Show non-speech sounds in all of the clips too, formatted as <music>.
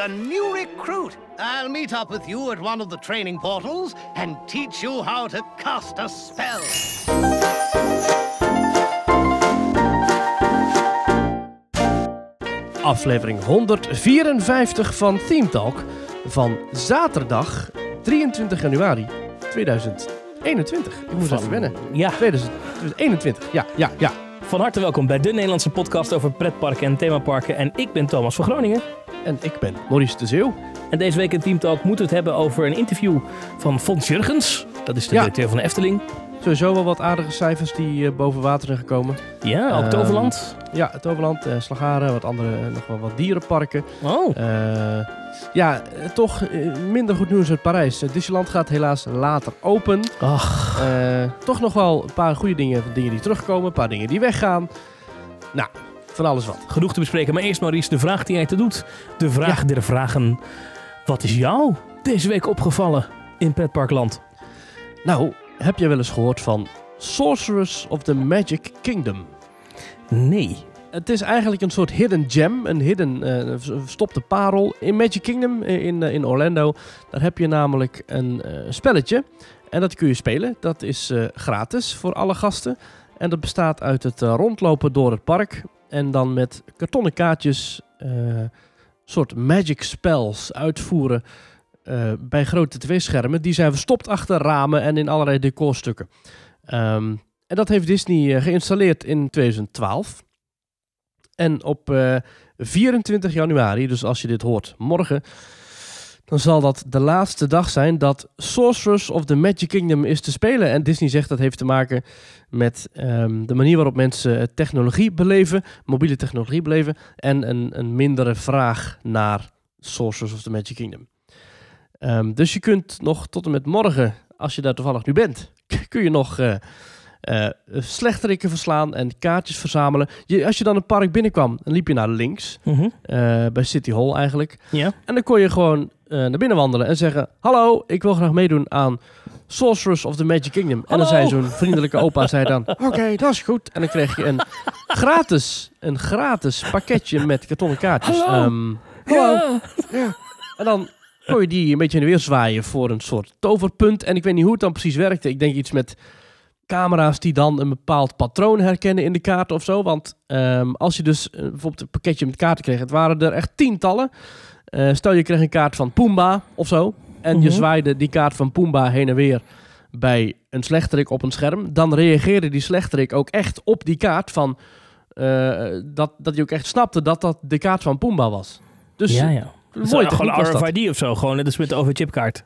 a new recruit. I'll meet up with you at one of the training portals and teach you how to cast a spell. Aflevering 154 van Theme Talk van zaterdag 23 januari 2021. Ik moet Van- even wennen. Ja, 2021, ja, ja, ja. Van harte welkom bij de Nederlandse podcast over pretparken en themaparken. En ik ben Thomas van Groningen. En ik ben Maurice de Zeeuw. En deze week in Team Talk moeten we het hebben over een interview van Fons Jurgens. Dat is de Ja. directeur van de Efteling. Sowieso wel wat aardige cijfers die eh, boven water zijn gekomen. Ja, ook Ehm, Toverland. Ja, het Overland, eh, Slagaren, wat andere, eh, nog wel wat dierenparken. Oh, Eh, ja, eh, toch eh, minder goed nieuws uit Parijs. Uh, Disneyland gaat helaas later open. ach. Eh, toch nog wel een paar goede dingen, dingen die terugkomen, een paar dingen die weggaan. Nou, van alles wat. Genoeg te bespreken. Maar eerst Maurice, de vraag die jij te doet. De vraag der vragen. Wat is jou deze week opgevallen in pretparkland? Nou, heb je wel eens gehoord van Sorcerers of the Magic Kingdom? Nee. Het is eigenlijk een soort hidden gem, een hidden eh, verstopte parel. In Magic Kingdom in, eh, in Orlando, daar heb je namelijk een eh, spelletje. En dat kun je spelen. Dat is gratis voor alle gasten. En dat bestaat uit het rondlopen door het park. En dan met kartonnen kaartjes soort magic spells uitvoeren bij grote tv-schermen. Die zijn verstopt achter ramen en in allerlei decorstukken. Ehm, en dat heeft Disney geïnstalleerd in 2012. En op eh, 24 januari, dus als je dit hoort morgen, dan zal dat de laatste dag zijn dat Sorcerers of the Magic Kingdom is te spelen. En Disney zegt dat heeft te maken met ehm, de manier waarop mensen eh, technologie beleven, mobiele technologie beleven, en een, een mindere vraag naar Sorcerers of the Magic Kingdom. Ehm, dus je kunt nog tot en met morgen, als je daar toevallig nu bent, <laughs> kun je nog eh slechterikken verslaan en kaartjes verzamelen. Je, als je dan een park binnenkwam, dan liep je naar links, Mhm. eh, bij City Hall eigenlijk. Ja. En dan kon je gewoon naar binnen wandelen en zeggen: Hallo, ik wil graag meedoen aan Sorcerers of the Magic Kingdom. En dan zei zo'n vriendelijke opa zei dan: <laughs> Oké, dat is goed. En dan kreeg je een gratis, een gratis pakketje met kartonnen kaartjes. Hallo. Ehm, hallo. Ja. En dan kon je die een beetje in de weer zwaaien voor een soort toverpunt. En ik weet niet hoe het dan precies werkte. Ik denk iets met camera's die dan een bepaald patroon herkennen in de kaart of zo. Want ehm, als je dus eh, bijvoorbeeld een pakketje met kaarten kreeg, het waren er echt tientallen. Eh, stel je kreeg een kaart van Pumba of zo. En je Mhm. zwaaide die kaart van Pumba heen en weer bij een slechterik op een scherm. Dan reageerde die slechterik ook echt op die kaart van... eh, dat, dat hij ook echt snapte dat dat de kaart van Pumba was. Dus ja, ja. mooie gewoon. RFID of zo. Gewoon net als met de OV-chipkaart.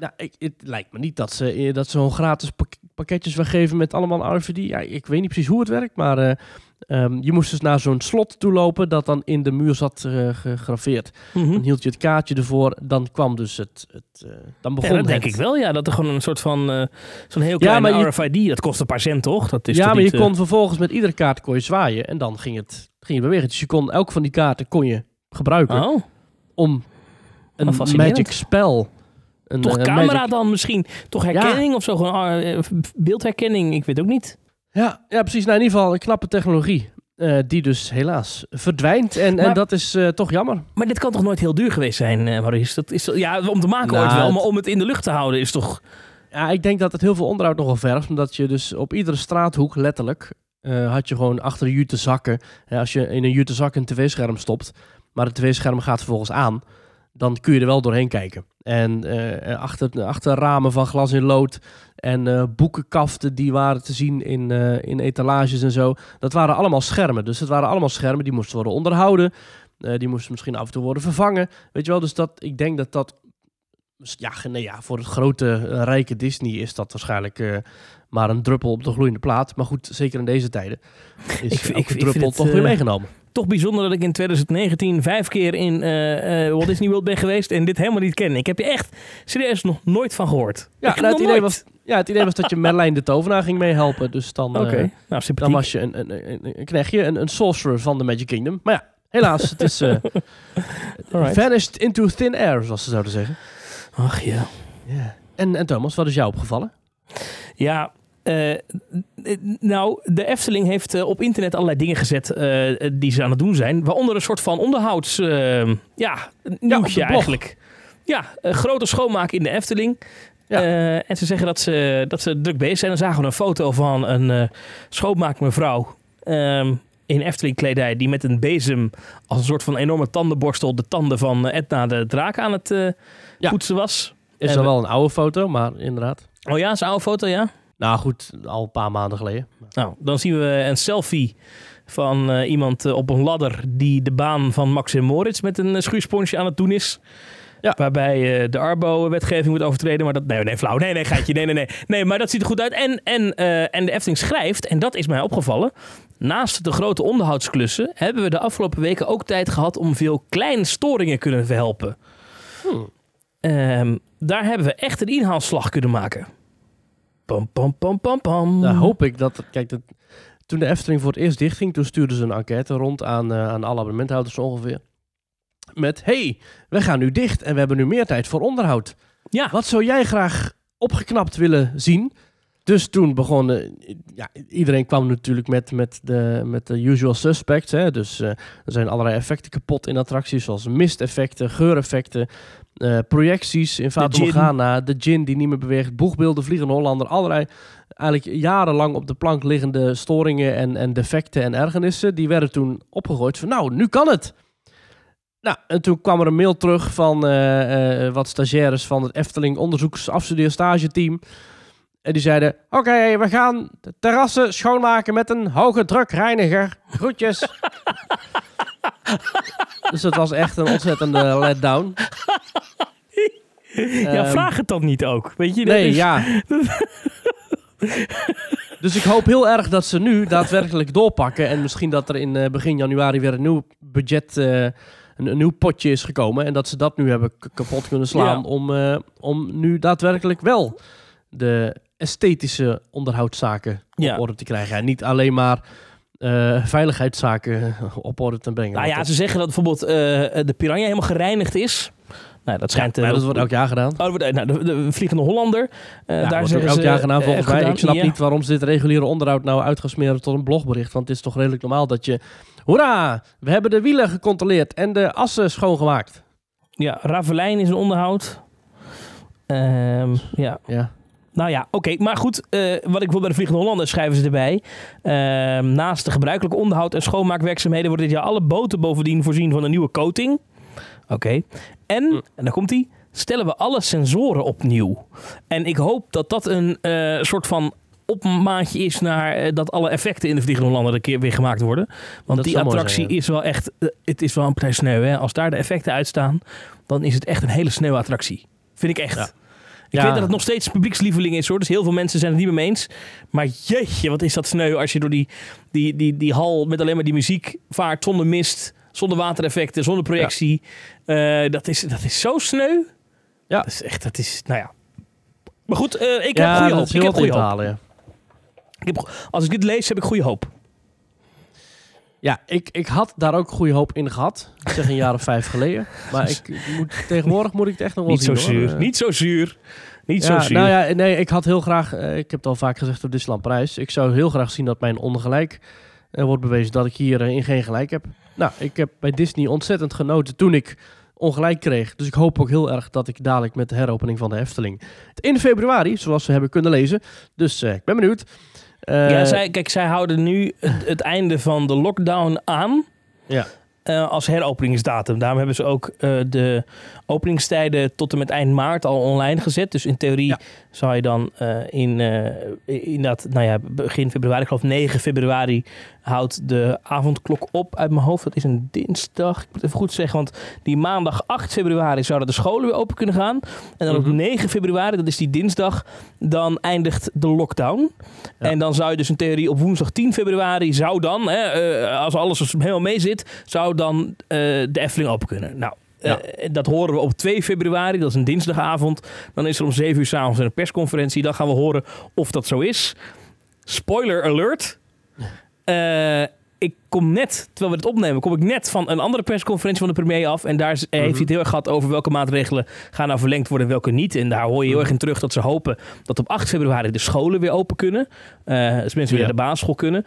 Nou, ik, het lijkt me niet dat ze, dat ze gewoon gratis pak- pakketjes weggeven met allemaal RFID. Ja, ik weet niet precies hoe het werkt, maar eh, ehm, je moest dus naar zo'n slot toe lopen dat dan in de muur zat eh, gegraveerd. Mhm. Dan hield je het kaartje ervoor, dan kwam dus het... het eh, dan Ja, begon denk het. ik wel, ja. Dat er gewoon een soort van... Zo'n heel Ja, kleine maar je- RFID, dat kost een paar cent, toch? Dat is ja, maar je niet, kon vervolgens met iedere kaart kon je zwaaien en dan ging het, ging het bewegen. Dus je kon elke van die kaarten kon je gebruiken Oh, om een fascinerend. magic spel... Een, toch eh, camera dan misschien? Toch herkenning of zo? Gewoon eh, beeldherkenning? Ik weet ook niet. Ja, ja, precies. Nou, in ieder geval een knappe technologie. eh, die dus helaas verdwijnt. En, en dat is toch jammer. Maar dit kan toch nooit heel duur geweest zijn, eh Maurice? Dat is, ja, om te maken Nou, ooit wel, het- maar om het in de lucht te houden is toch... Ja, ik denk dat het heel veel onderhoud nogal vergt. Omdat je dus op iedere straathoek, letterlijk, had je gewoon achter de jute zakken. Als je in een jute zak een tv-scherm stopt, maar het tv-scherm gaat vervolgens aan, dan kun je er wel doorheen kijken. En eh, achter, achter ramen van glas in lood en eh, boekenkaften die waren te zien in, eh, in etalages en zo. Dat waren allemaal schermen. Dus het waren allemaal schermen die moesten worden onderhouden. Die moesten misschien af en toe worden vervangen. Weet je wel, dus dat, ik denk dat dat ja, nee, ja, voor het grote, rijke Disney is dat waarschijnlijk maar een druppel op de gloeiende plaat. Maar goed, zeker in deze tijden is Ik ik druppel het, toch eh, weer meegenomen. Toch bijzonder dat ik in 2019 vijf keer in eh eh Walt Disney World ben geweest en dit helemaal niet ken. Ik heb je echt serieus nog nooit van gehoord. Ja, nou, het, idee nooit. was, ja, het idee was dat je Merlijn de Tovenaar ging meehelpen. Dus dan, eh, nou dan was je een, een, een, een knechtje, een, een sorcerer van de Magic Kingdom. Maar ja, helaas, het is eh, <laughs> vanished into thin air, zoals ze zouden zeggen. Ach ja. Ja. En, en Thomas, wat is jou opgevallen? Ja, Eh, nou, de Efteling heeft eh, op internet allerlei dingen gezet eh, die ze aan het doen zijn. Waaronder een soort van onderhouds... ja, een nieuwtje eigenlijk. Ja, een grote schoonmaak in de Efteling. Ja. En ze zeggen dat ze, dat ze druk bezig zijn. Dan zagen we een foto van een schoonmaakmevrouw... ehm, in Efteling kledij die met een bezem als een soort van enorme tandenborstel de tanden van Edna de draak aan het poetsen was. Is we- wel een oude foto, maar inderdaad. Oh ja, zijn oude foto, ja? Nou goed, al een paar maanden geleden. Nou, dan zien we een selfie van eh, iemand eh, op een ladder die de baan van Max en Moritz met een uh, schuursponsje aan het doen is. Ja. Waarbij eh, de Arbo-wetgeving wordt overtreden. Maar dat. Nee, nee, flauw. Nee, nee, geitje. Nee, nee, nee. Nee, maar dat ziet er goed uit. En, en, eh, en de Efteling schrijft, en dat is mij opgevallen. Naast de grote onderhoudsklussen hebben we de afgelopen weken ook tijd gehad om veel kleine storingen kunnen verhelpen. Hmm. Ehm, daar hebben we echt een inhaalslag kunnen maken. Pam, pam, pam, pam, pam. Nou hoop ik dat... Kijk, dat, toen de Efteling voor het eerst dichtging, toen stuurden ze een enquête rond aan, eh, aan alle abonnementhouders ongeveer. Met, hey, we gaan nu dicht en we hebben nu meer tijd voor onderhoud. Ja. Wat zou jij graag opgeknapt willen zien? Dus toen begon, eh, ja, iedereen kwam natuurlijk met, met, de, met de usual suspects. Hè? Dus eh, er zijn allerlei effecten kapot in attracties, zoals misteffecten, geureffecten, eh, projecties in Fata. Morgana, de gin die niet meer beweegt, boegbeelden, vliegende Hollander, allerlei eigenlijk jarenlang op de plank liggende storingen en, en defecten en ergernissen, die werden toen opgegooid van nou, nu kan het. Nou, en toen kwam er een mail terug van eh, eh, wat stagiaires van het Efteling onderzoeks afstudeerstageteam. En die zeiden, oké, we gaan de terrassen schoonmaken met een hoge drukreiniger. Groetjes. <laughs> dus dat was echt een ontzettende letdown. Ja, Ehm, vraag het dan niet ook. Weet je, Nee, is- ja. <laughs> dus ik hoop heel erg dat ze nu daadwerkelijk doorpakken. En misschien dat er in eh, begin januari weer een nieuw budget, eh, een, een nieuw potje is gekomen. En dat ze dat nu hebben kapot kunnen slaan. Ja. Om, eh, om nu daadwerkelijk wel de esthetische onderhoudszaken Ja. op orde te krijgen. En niet alleen maar eh, veiligheidszaken op orde te brengen. Nou ja, dat- ze zeggen dat bijvoorbeeld eh, de Piranha helemaal gereinigd is. Nou, dat schijnt... ja, eh, dat wordt elk jaar gedaan. Oh, wordt- nou, de, de Vliegende Hollander. Ja, daar wordt ook elk ze, jaar gedaan volgens mij. gedaan. Ik snap Ja. niet waarom ze dit reguliere onderhoud nou uit gaan smeren tot een blogbericht. Want het is toch redelijk normaal dat je... Hoera! We hebben de wielen gecontroleerd en de assen schoongemaakt. Ja, Ravelijn is een onderhoud. Ehm, ja. Ja. Nou ja, oké. Maar goed, eh, wat ik wil bij de Vliegende Hollander schrijven ze erbij. Ehm, naast de gebruikelijke onderhoud en schoonmaakwerkzaamheden worden dit jaar alle boten bovendien voorzien van een nieuwe coating. Oké. En, Hm. en daar komt die, stellen we alle sensoren opnieuw. En ik hoop dat dat een eh, soort van opmaatje is naar eh, dat alle effecten in de Vliegende Hollander een keer weer gemaakt worden. Want Dat die attractie zijn, ja. is wel echt, het is wel een partij sneeuw. Hè? Als daar de effecten uitstaan, dan is het echt een hele sneeuwattractie. Vind ik echt. Ja. Ik Ja. weet dat het nog steeds publiekslieveling is hoor. Dus heel veel mensen zijn het niet mee eens. Maar jeetje, wat is dat sneu als je door die, die, die, die hal met alleen maar die muziek vaart. Zonder mist, zonder watereffecten, zonder projectie. Eh, dat, is, dat is zo sneu. Ja. Dat is echt, dat is, nou ja. Maar goed, eh, ik ja, heb goede hoop. Ik heb goede hoop. halen, ja. Ik heb, als ik dit lees, heb ik goede hoop. Ja, ik, ik had daar ook goede hoop in gehad. Ik zeg een jaar of vijf geleden. Maar ik moet, tegenwoordig moet ik het echt nog wel Niet zo zien. hoor. zuur. Eh, Niet zo zuur. Niet ja, zo zuur. Nou ja, nee, ik had heel graag, eh, ik heb het al vaak gezegd op Disneyland Parijs, ik zou heel graag zien dat mijn ongelijk eh, wordt bewezen, dat ik hier in geen gelijk heb. Nou, ik heb bij Disney ontzettend genoten toen ik ongelijk kreeg. Dus ik hoop ook heel erg dat ik dadelijk met de heropening van de Efteling, in februari, zoals we hebben kunnen lezen, dus ik ben benieuwd. Eh, ja, zij, kijk, zij houden nu het, het einde van de lockdown aan. Ja. eh, als heropeningsdatum. Daarom hebben ze ook eh, de openingstijden tot en met eind maart al online gezet. Dus in theorie Ja. Zou je dan eh, in, eh, in dat, nou ja, begin februari, ik geloof 9 februari, houdt de avondklok op uit mijn hoofd. Dat is een dinsdag. Ik moet even goed zeggen, want die maandag 8 februari zouden de scholen weer open kunnen gaan. En dan op Mhm. 9 februari, dat is die dinsdag, dan eindigt de lockdown. Ja. En dan zou je dus in theorie op woensdag 10 februari zou dan, hè, eh, als alles helemaal mee zit, zou dan de Efteling open kunnen. Nou, Ja. eh, dat horen we op 2 februari, dat is een dinsdagavond. Dan is er om 7 uur s'avonds een persconferentie. Dan gaan we horen of dat zo is. Spoiler alert. Eh, ik kom net, terwijl we het opnemen, kom ik net van een andere persconferentie van de premier af. En daar heeft hij het heel erg gehad over welke maatregelen gaan nou verlengd worden en welke niet. En daar hoor je heel erg in terug dat ze hopen dat op 8 februari de scholen weer open kunnen. Eh dus mensen weer naar de basisschool kunnen.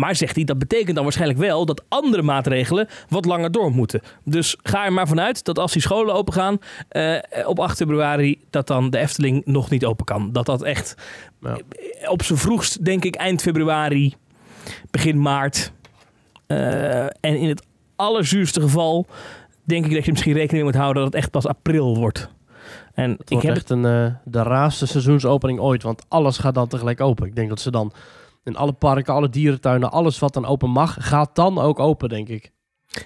Maar zegt hij, dat betekent dan waarschijnlijk wel dat andere maatregelen wat langer door moeten. Dus ga er maar vanuit dat als die scholen open gaan eh, op 8 februari, dat dan de Efteling nog niet open kan. Dat dat echt Ja. op zijn vroegst, denk ik, eind februari, begin maart. Eh, en in het allerzuurste geval, denk ik dat je misschien rekening moet houden dat het echt pas april wordt. En ik wordt heb echt een, eh, de raarste seizoensopening ooit. Want alles gaat dan tegelijk open. Ik denk dat ze dan in alle parken, alle dierentuinen, alles wat dan open mag, gaat dan ook open, denk ik.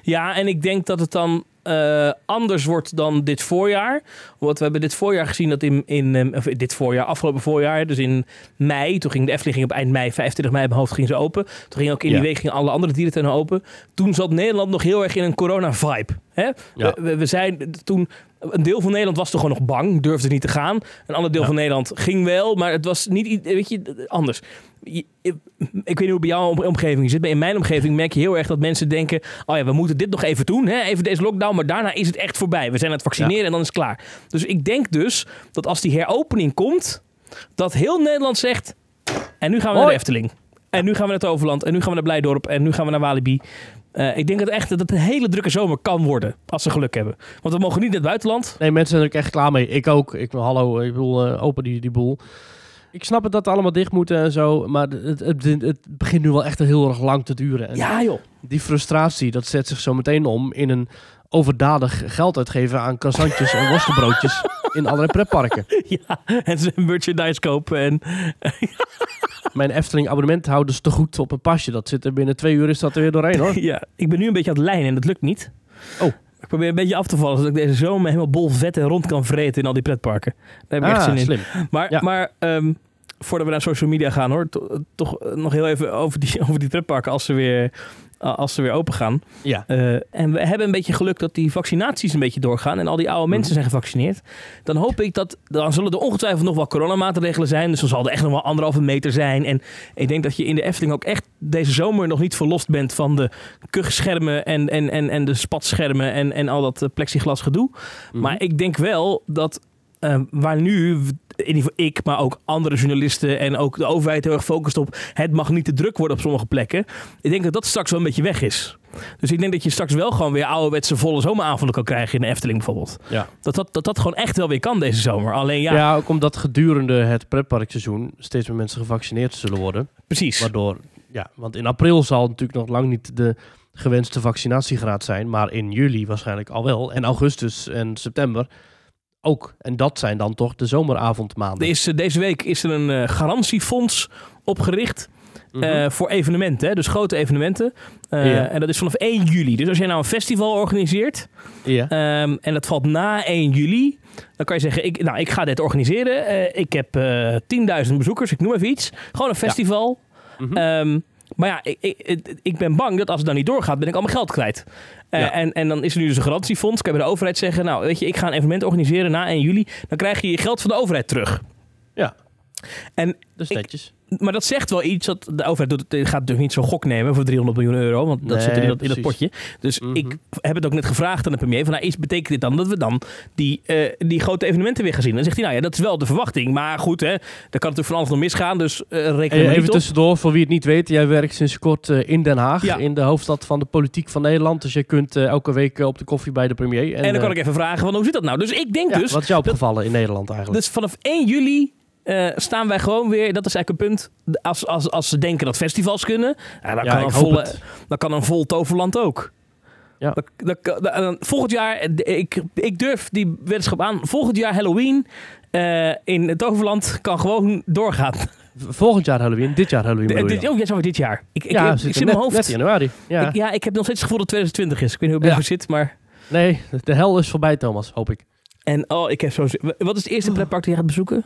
Ja, en ik denk dat het dan eh, anders wordt dan dit voorjaar. Want we hebben dit voorjaar gezien dat in, in eh, of dit voorjaar, afgelopen voorjaar, dus in mei, toen ging de Efteling ging op eind mei, 25 mei mijn hoofd ging ze open. Toen ging ook in Ja. die week gingen alle andere dierentuinen open. Toen zat Nederland nog heel erg in een corona-vibe. Hè? Ja. We, zijn toen, een deel van Nederland was toch gewoon nog bang, durfde niet te gaan. Een ander deel Ja. van Nederland ging wel, maar het was niet, weet je, anders. Ik weet niet hoe bij jouw om- omgeving zit, maar in mijn omgeving merk je heel erg dat mensen denken: oh ja, we moeten dit nog even doen, hè? even deze lockdown, maar daarna is het echt voorbij. We zijn aan het vaccineren en dan is het klaar. Dus ik denk dus dat als die heropening komt, dat heel Nederland zegt: en nu gaan we naar de. Efteling. En nu gaan we naar het Overland. En nu gaan we naar Blijdorp. En nu gaan we naar Walibi. Eh, ik denk dat echt dat het een hele drukke zomer kan worden. Als ze geluk hebben. Want we mogen niet naar het buitenland. Nee, mensen zijn er ook echt klaar mee. Ik ook. Ik, hallo, ik bedoel, eh, open die, die boel. Ik snap het dat het allemaal dicht moeten en zo. Maar het, het, het begint nu wel echt heel erg lang te duren. En Ja joh. die frustratie, dat zet zich zo meteen om in een overdadig geld uitgeven aan croissantjes en worstenbroodjes <laughs> in allerlei pretparken. Ja, en ze merchandise kopen. En, <laughs> Mijn Efteling abonnementhouders te goed op een pasje. Dat zit er binnen twee uur is dat er weer doorheen hoor. ja, ik ben nu een beetje aan het lijnen en dat lukt niet. Oh. Ik probeer een beetje af te vallen, zodat ik deze zomer helemaal bol vet en rond kan vreten in al die pretparken. Daar heb ik echt Ah, zin in. slim. Maar, Ja. maar ehm, voordat we naar social media gaan hoor, to- toch nog heel even over die, <laughs> over die pretparken als ze weer, als ze weer open gaan. Ja. Eh, en we hebben een beetje geluk dat die vaccinaties een beetje doorgaan en al die oude mensen zijn gevaccineerd. Dan hoop ik dat, dan zullen er ongetwijfeld nog wel coronamaatregelen zijn. Dus dan zal er echt nog wel anderhalve meter zijn. En ik denk dat je in de Efteling ook echt deze zomer nog niet verlost bent van de kuchschermen en, en, en, en de spatschermen en, en al dat eh, plexiglas gedoe. Mhm. Maar ik denk wel dat eh, waar nu, in ieder geval ik, maar ook andere journalisten en ook de overheid heel erg focust op het mag niet te druk worden op sommige plekken. Ik denk dat dat straks wel een beetje weg is. Dus ik denk dat je straks wel gewoon weer ouderwetse volle zomeravonden kan krijgen in de Efteling bijvoorbeeld. Ja. Dat dat, dat dat gewoon echt wel weer kan deze zomer. Alleen ja, Ja. ook omdat gedurende het pretparkseizoen steeds meer mensen gevaccineerd zullen worden. precies. Waardoor, ja, want in april zal natuurlijk nog lang niet de gewenste vaccinatiegraad zijn. Maar in juli waarschijnlijk al wel. En augustus en september ook. En dat zijn dan toch de zomeravondmaanden. Is, deze week is er een eh, garantiefonds opgericht. Mhm. eh, voor evenementen, hè, dus grote evenementen. Eh, Ja. En dat is vanaf 1 juli. Dus als jij nou een festival organiseert ja. ehm, en dat valt na 1 juli, dan kan je zeggen: ik, nou, ik ga dit organiseren. Ik heb eh 10.000 bezoekers, ik noem even iets. Gewoon een festival. Mhm. Ehm, maar ja, ik, ik, ik ben bang dat als het dan niet doorgaat, ben ik al mijn geld kwijt. Eh, Ja. en, en dan is er nu dus een garantiefonds. Kan je bij de overheid zeggen: Nou, weet je, ik ga een evenement organiseren na 1 juli. Dan krijg je je geld van de overheid terug. ja. En Dus ik- netjes. maar dat zegt wel iets. Dat de overheid doet, het- gaat natuurlijk niet zo'n gok nemen voor 300 miljoen euro. Want dat Nee, zit er in dat, in dat potje. Dus Mhm. ik heb het ook net gevraagd aan de premier. Van, nou, is, betekent dit dan dat we dan die, eh, die grote evenementen weer gaan zien? Dan zegt hij, nou ja, dat is wel de verwachting. Maar goed, hè, daar kan natuurlijk van alles nog misgaan. Dus reken Hey, maar even tussendoor, voor wie het niet weet. Jij werkt sinds kort eh, in Den Haag. Ja. In de hoofdstad van de politiek van Nederland. Dus je kunt elke week op de koffie bij de premier. En, dan kan ik even vragen, van, hoe zit dat nou? Dus ik denk ja, dus... wat is jou opgevallen in Nederland eigenlijk? Dus vanaf 1 juli eh, staan wij gewoon weer... Dat is eigenlijk een punt. Als, als, als ze denken dat festivals kunnen... Ja, dan, ja, kan een volle, dan kan een vol toverland ook. Ja. Dat- dat- dat- en dan volgend jaar, ik, ik durf die weddenschap aan. Volgend jaar Halloween eh, in het Toverland kan gewoon doorgaan. Volgend jaar Halloween, dit jaar Halloween Dit, oh, ja, dit jaar. Ik, ik, ja, ik, zit in mijn hoofd. net januari. Ja. Ik, ja, ik heb nog steeds het gevoel dat 2020 is. Ik weet niet hoe het Ja. zit, maar... Nee, de hel is voorbij Thomas, hoop ik. En oh, ik heb zo... Wat is het eerste pretpark die je gaat bezoeken?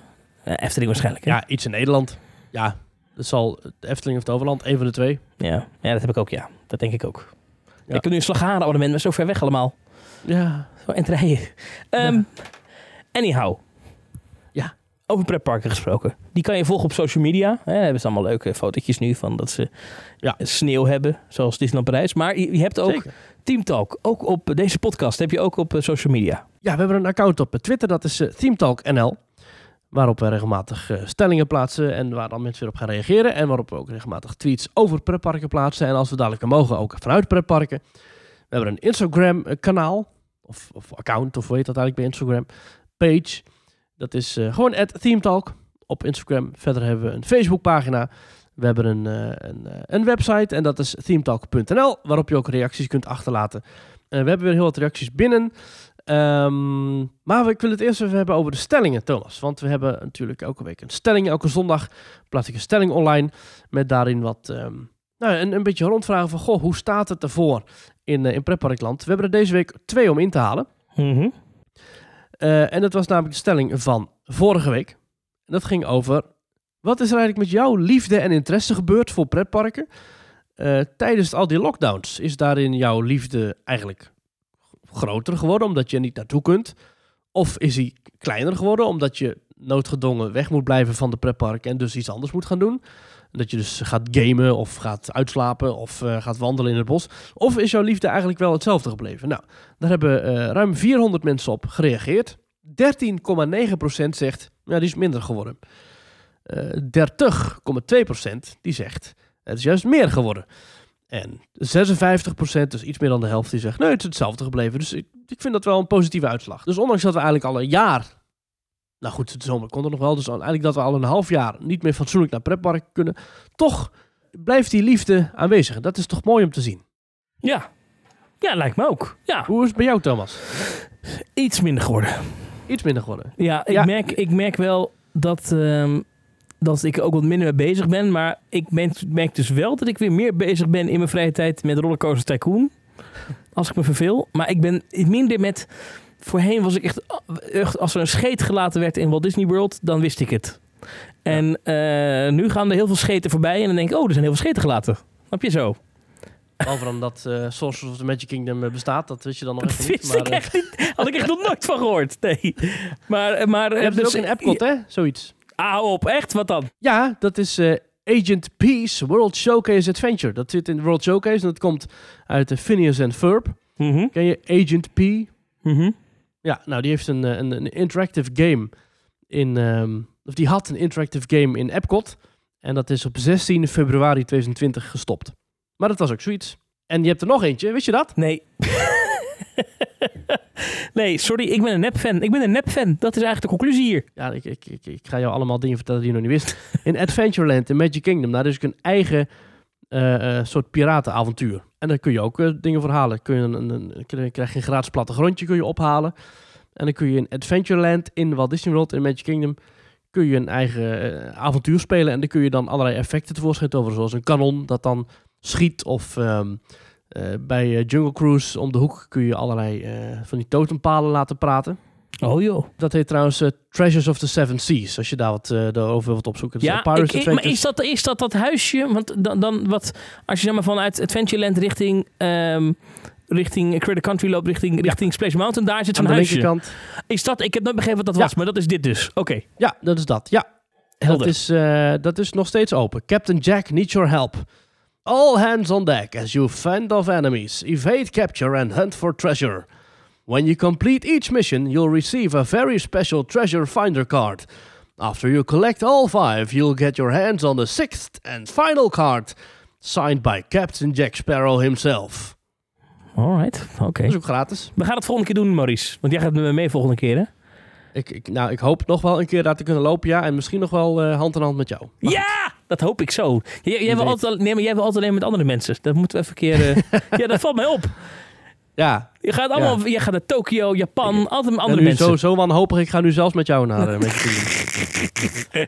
Eh, Efteling waarschijnlijk, hè? Ja, iets in Nederland. Ja, dat zal de Efteling of het Overland, een van de twee. Ja, ja, dat heb ik ook, ja. Dat denk ik ook. Ja. Ik heb nu een slagharen abonnement, maar zo ver weg allemaal. Ja, Zo en rijden. Ehm, Anyhow. Ja. Over pretparken gesproken. Die kan je volgen op social media. Hè, hebben ze allemaal leuke fotootjes nu van dat ze Ja. sneeuw hebben, zoals Disneyland Parijs. Maar je, je hebt ook Zeker. Team Talk. Ook op deze podcast heb je ook op eh, social media. Ja, we hebben een account op Twitter, dat is eh, ThemeTalk NL. Waarop we regelmatig eh, stellingen plaatsen en waar dan mensen weer op gaan reageren. En waarop we ook regelmatig tweets over pretparken plaatsen. En als we dadelijk mogen, ook vanuit pretparken. We hebben een Instagram eh, kanaal, of, of account, of hoe heet dat eigenlijk bij Instagram, page. Dat is eh, gewoon ThemeTalk op Instagram. Verder hebben we een Facebookpagina. We hebben een, eh, een, een website en dat is themetalk.nl, waarop je ook reacties kunt achterlaten. We hebben weer heel wat reacties binnen. Ehm, maar ik wil het eerst even hebben over de stellingen, Thomas. Want we hebben natuurlijk elke week een stelling. Elke zondag plaats ik een stelling online. Met daarin wat, ehm, nou, een, een beetje rondvragen van... Goh, hoe staat het ervoor in, eh, in Pretparkland? We hebben er deze week twee om in te halen. Mhm. Eh, en dat was namelijk de stelling van vorige week. En dat ging over... Wat is er eigenlijk met jouw liefde en interesse gebeurd voor pretparken... eh, tijdens al die lockdowns? Is daarin jouw liefde eigenlijk groter geworden omdat je niet naartoe kunt? Of is hij kleiner geworden omdat je noodgedwongen weg moet blijven van de pretpark en dus iets anders moet gaan doen? Dat je dus gaat gamen of gaat uitslapen of eh, gaat wandelen in het bos. Of is jouw liefde eigenlijk wel hetzelfde gebleven? Nou, daar hebben eh, ruim 400 mensen op gereageerd. 13,9% zegt, ja, die is minder geworden. Eh 30,2% die zegt, het is juist meer geworden. En 56%, dus iets meer dan de helft, die zegt, nee, het is hetzelfde gebleven. Dus ik, ik vind dat wel een positieve uitslag. Dus ondanks dat we eigenlijk al een jaar, nou goed, de zomer komt er nog wel, dus eigenlijk dat we al een half jaar niet meer fatsoenlijk naar pretpark kunnen, toch blijft die liefde aanwezig. En dat is toch mooi om te zien. Ja. Ja, lijkt me ook. Ja, Hoe is het bij jou, Thomas? iets minder geworden. Iets minder geworden. Ja, ik, Ja. Merk, ik merk wel dat, ehm, dat ik er ook wat minder mee bezig ben. Maar ik merk, dus wel dat ik weer meer bezig ben in mijn vrije tijd met Rollercoaster Tycoon. Als ik me verveel. Maar ik ben minder met... Voorheen was ik echt, echt... Als er een scheet gelaten werd in Walt Disney World, dan wist ik het. En eh, nu gaan er heel veel scheten voorbij. En dan denk ik, oh, er zijn heel veel scheten gelaten. Snap je zo? Behalve dan dat eh Sorcerers of the Magic Kingdom eh, bestaat, dat wist je dan nog Dat even niet. wist Maar, ik eh, echt niet. Had ik echt nog nooit van gehoord. Nee. Maar, maar je hebt er dus- ook in Epcot, hè? Zoiets. Ah, op. Echt? Wat dan? Ja, dat is eh, Agent Peace World Showcase Adventure. Dat zit in de World Showcase en dat komt uit de Phineas and Ferb. Mhm. Ken je Agent P? Mhm. Ja, nou die heeft een, eh, een, een interactive game in... ehm, of die had een interactive game in Epcot. En dat is op 16 februari 2020 gestopt. Maar dat was ook zoiets. En je hebt er nog eentje, wist je dat? Nee. <laughs> nee, sorry, ik ben een nep-fan. Ik ben een nep-fan. Dat is eigenlijk de conclusie hier. Ja, ik, ik, ik, ik ga jou allemaal dingen vertellen die je nog niet wist. In Adventureland, in Magic Kingdom, daar is een eigen eh, eh, soort piratenavontuur. En daar kun je ook eh, dingen voor halen. Kun je een, een, krijg je een gratis plattegrondje kun je ophalen. En dan kun je in Adventureland, in Walt Disney World, in Magic Kingdom, kun je een eigen avontuur spelen. En dan kun je dan allerlei effecten tevoorschijn toveren, zoals een kanon dat dan schiet. Of ehm, eh, bij eh, Jungle Cruise om de hoek kun je allerlei eh, van die totempalen laten praten. Oh joh. Dat heet trouwens eh, Treasures of the Seven Seas. Als je daar wat eh, daarover wilt opzoeken. Dat is, Ja, eh, ik, maar is dat, is dat dat huisje? Want dan, dan wat, als je zeg maar vanuit Adventureland richting, ehm richting Credit Country loopt, richting, richting Splash Mountain, daar zit zo'n de huisje. linkerkant. Is dat, ik heb nooit begrepen wat dat Ja. was, maar dat is dit dus. Oké, Ja, dat is dat. Ja, dat helder. is, eh, dat is nog steeds open. Captain Jack needs your help. All hands on deck as you fend off enemies. Evade capture and hunt for treasure. When you complete each mission, you'll receive a very special treasure finder card. After you collect all five, you'll get your hands on the sixth and final card. Signed by Captain Jack Sparrow himself. Alright, oké. Dat is ook gratis. We gaan het volgende keer doen, Maurice. Want jij gaat met me mee volgende keer, hè? Ik, ik, nou, ik hoop nog wel een keer daar te kunnen lopen, ja. En misschien nog wel eh, hand in hand met jou. Maar Ja, dat hoop ik zo. Jij, jij, wil altijd, al- nee, maar jij wil altijd alleen met andere mensen. Dat moeten we even een keer... eh, <laughs> ja, dat valt mij op. Ja, Je gaat allemaal... Je gaat naar Tokio, Japan, altijd met andere mensen. Zo, zo wanhopig, ik ga nu zelfs met jou naar uh, Kingdom.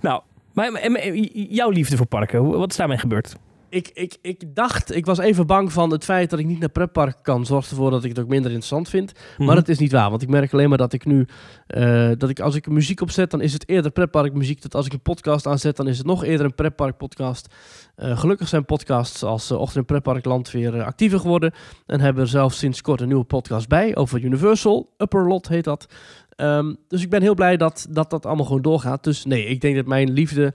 Nou, maar, maar- maar jouw liefde voor parken, wat is daarmee gebeurd? Ik, ik, ik dacht, ik was even bang van het feit dat ik niet naar pretpark kan. Zorgt ervoor dat ik het ook minder interessant vind. Mhm. Maar dat is niet waar, want ik merk alleen maar dat ik nu, eh, dat ik als ik muziek opzet, dan is het eerder pretparkmuziek. Dat als ik een podcast aanzet, dan is het nog eerder een pretparkpodcast. Eh gelukkig zijn podcasts als uh, Ochtend in Pretparkland weer eh, actiever geworden. En hebben er zelfs sinds kort een nieuwe podcast bij over Universal. Upper Lot heet dat. Ehm, dus ik ben heel blij dat, dat dat allemaal gewoon doorgaat. Dus nee, ik denk dat mijn liefde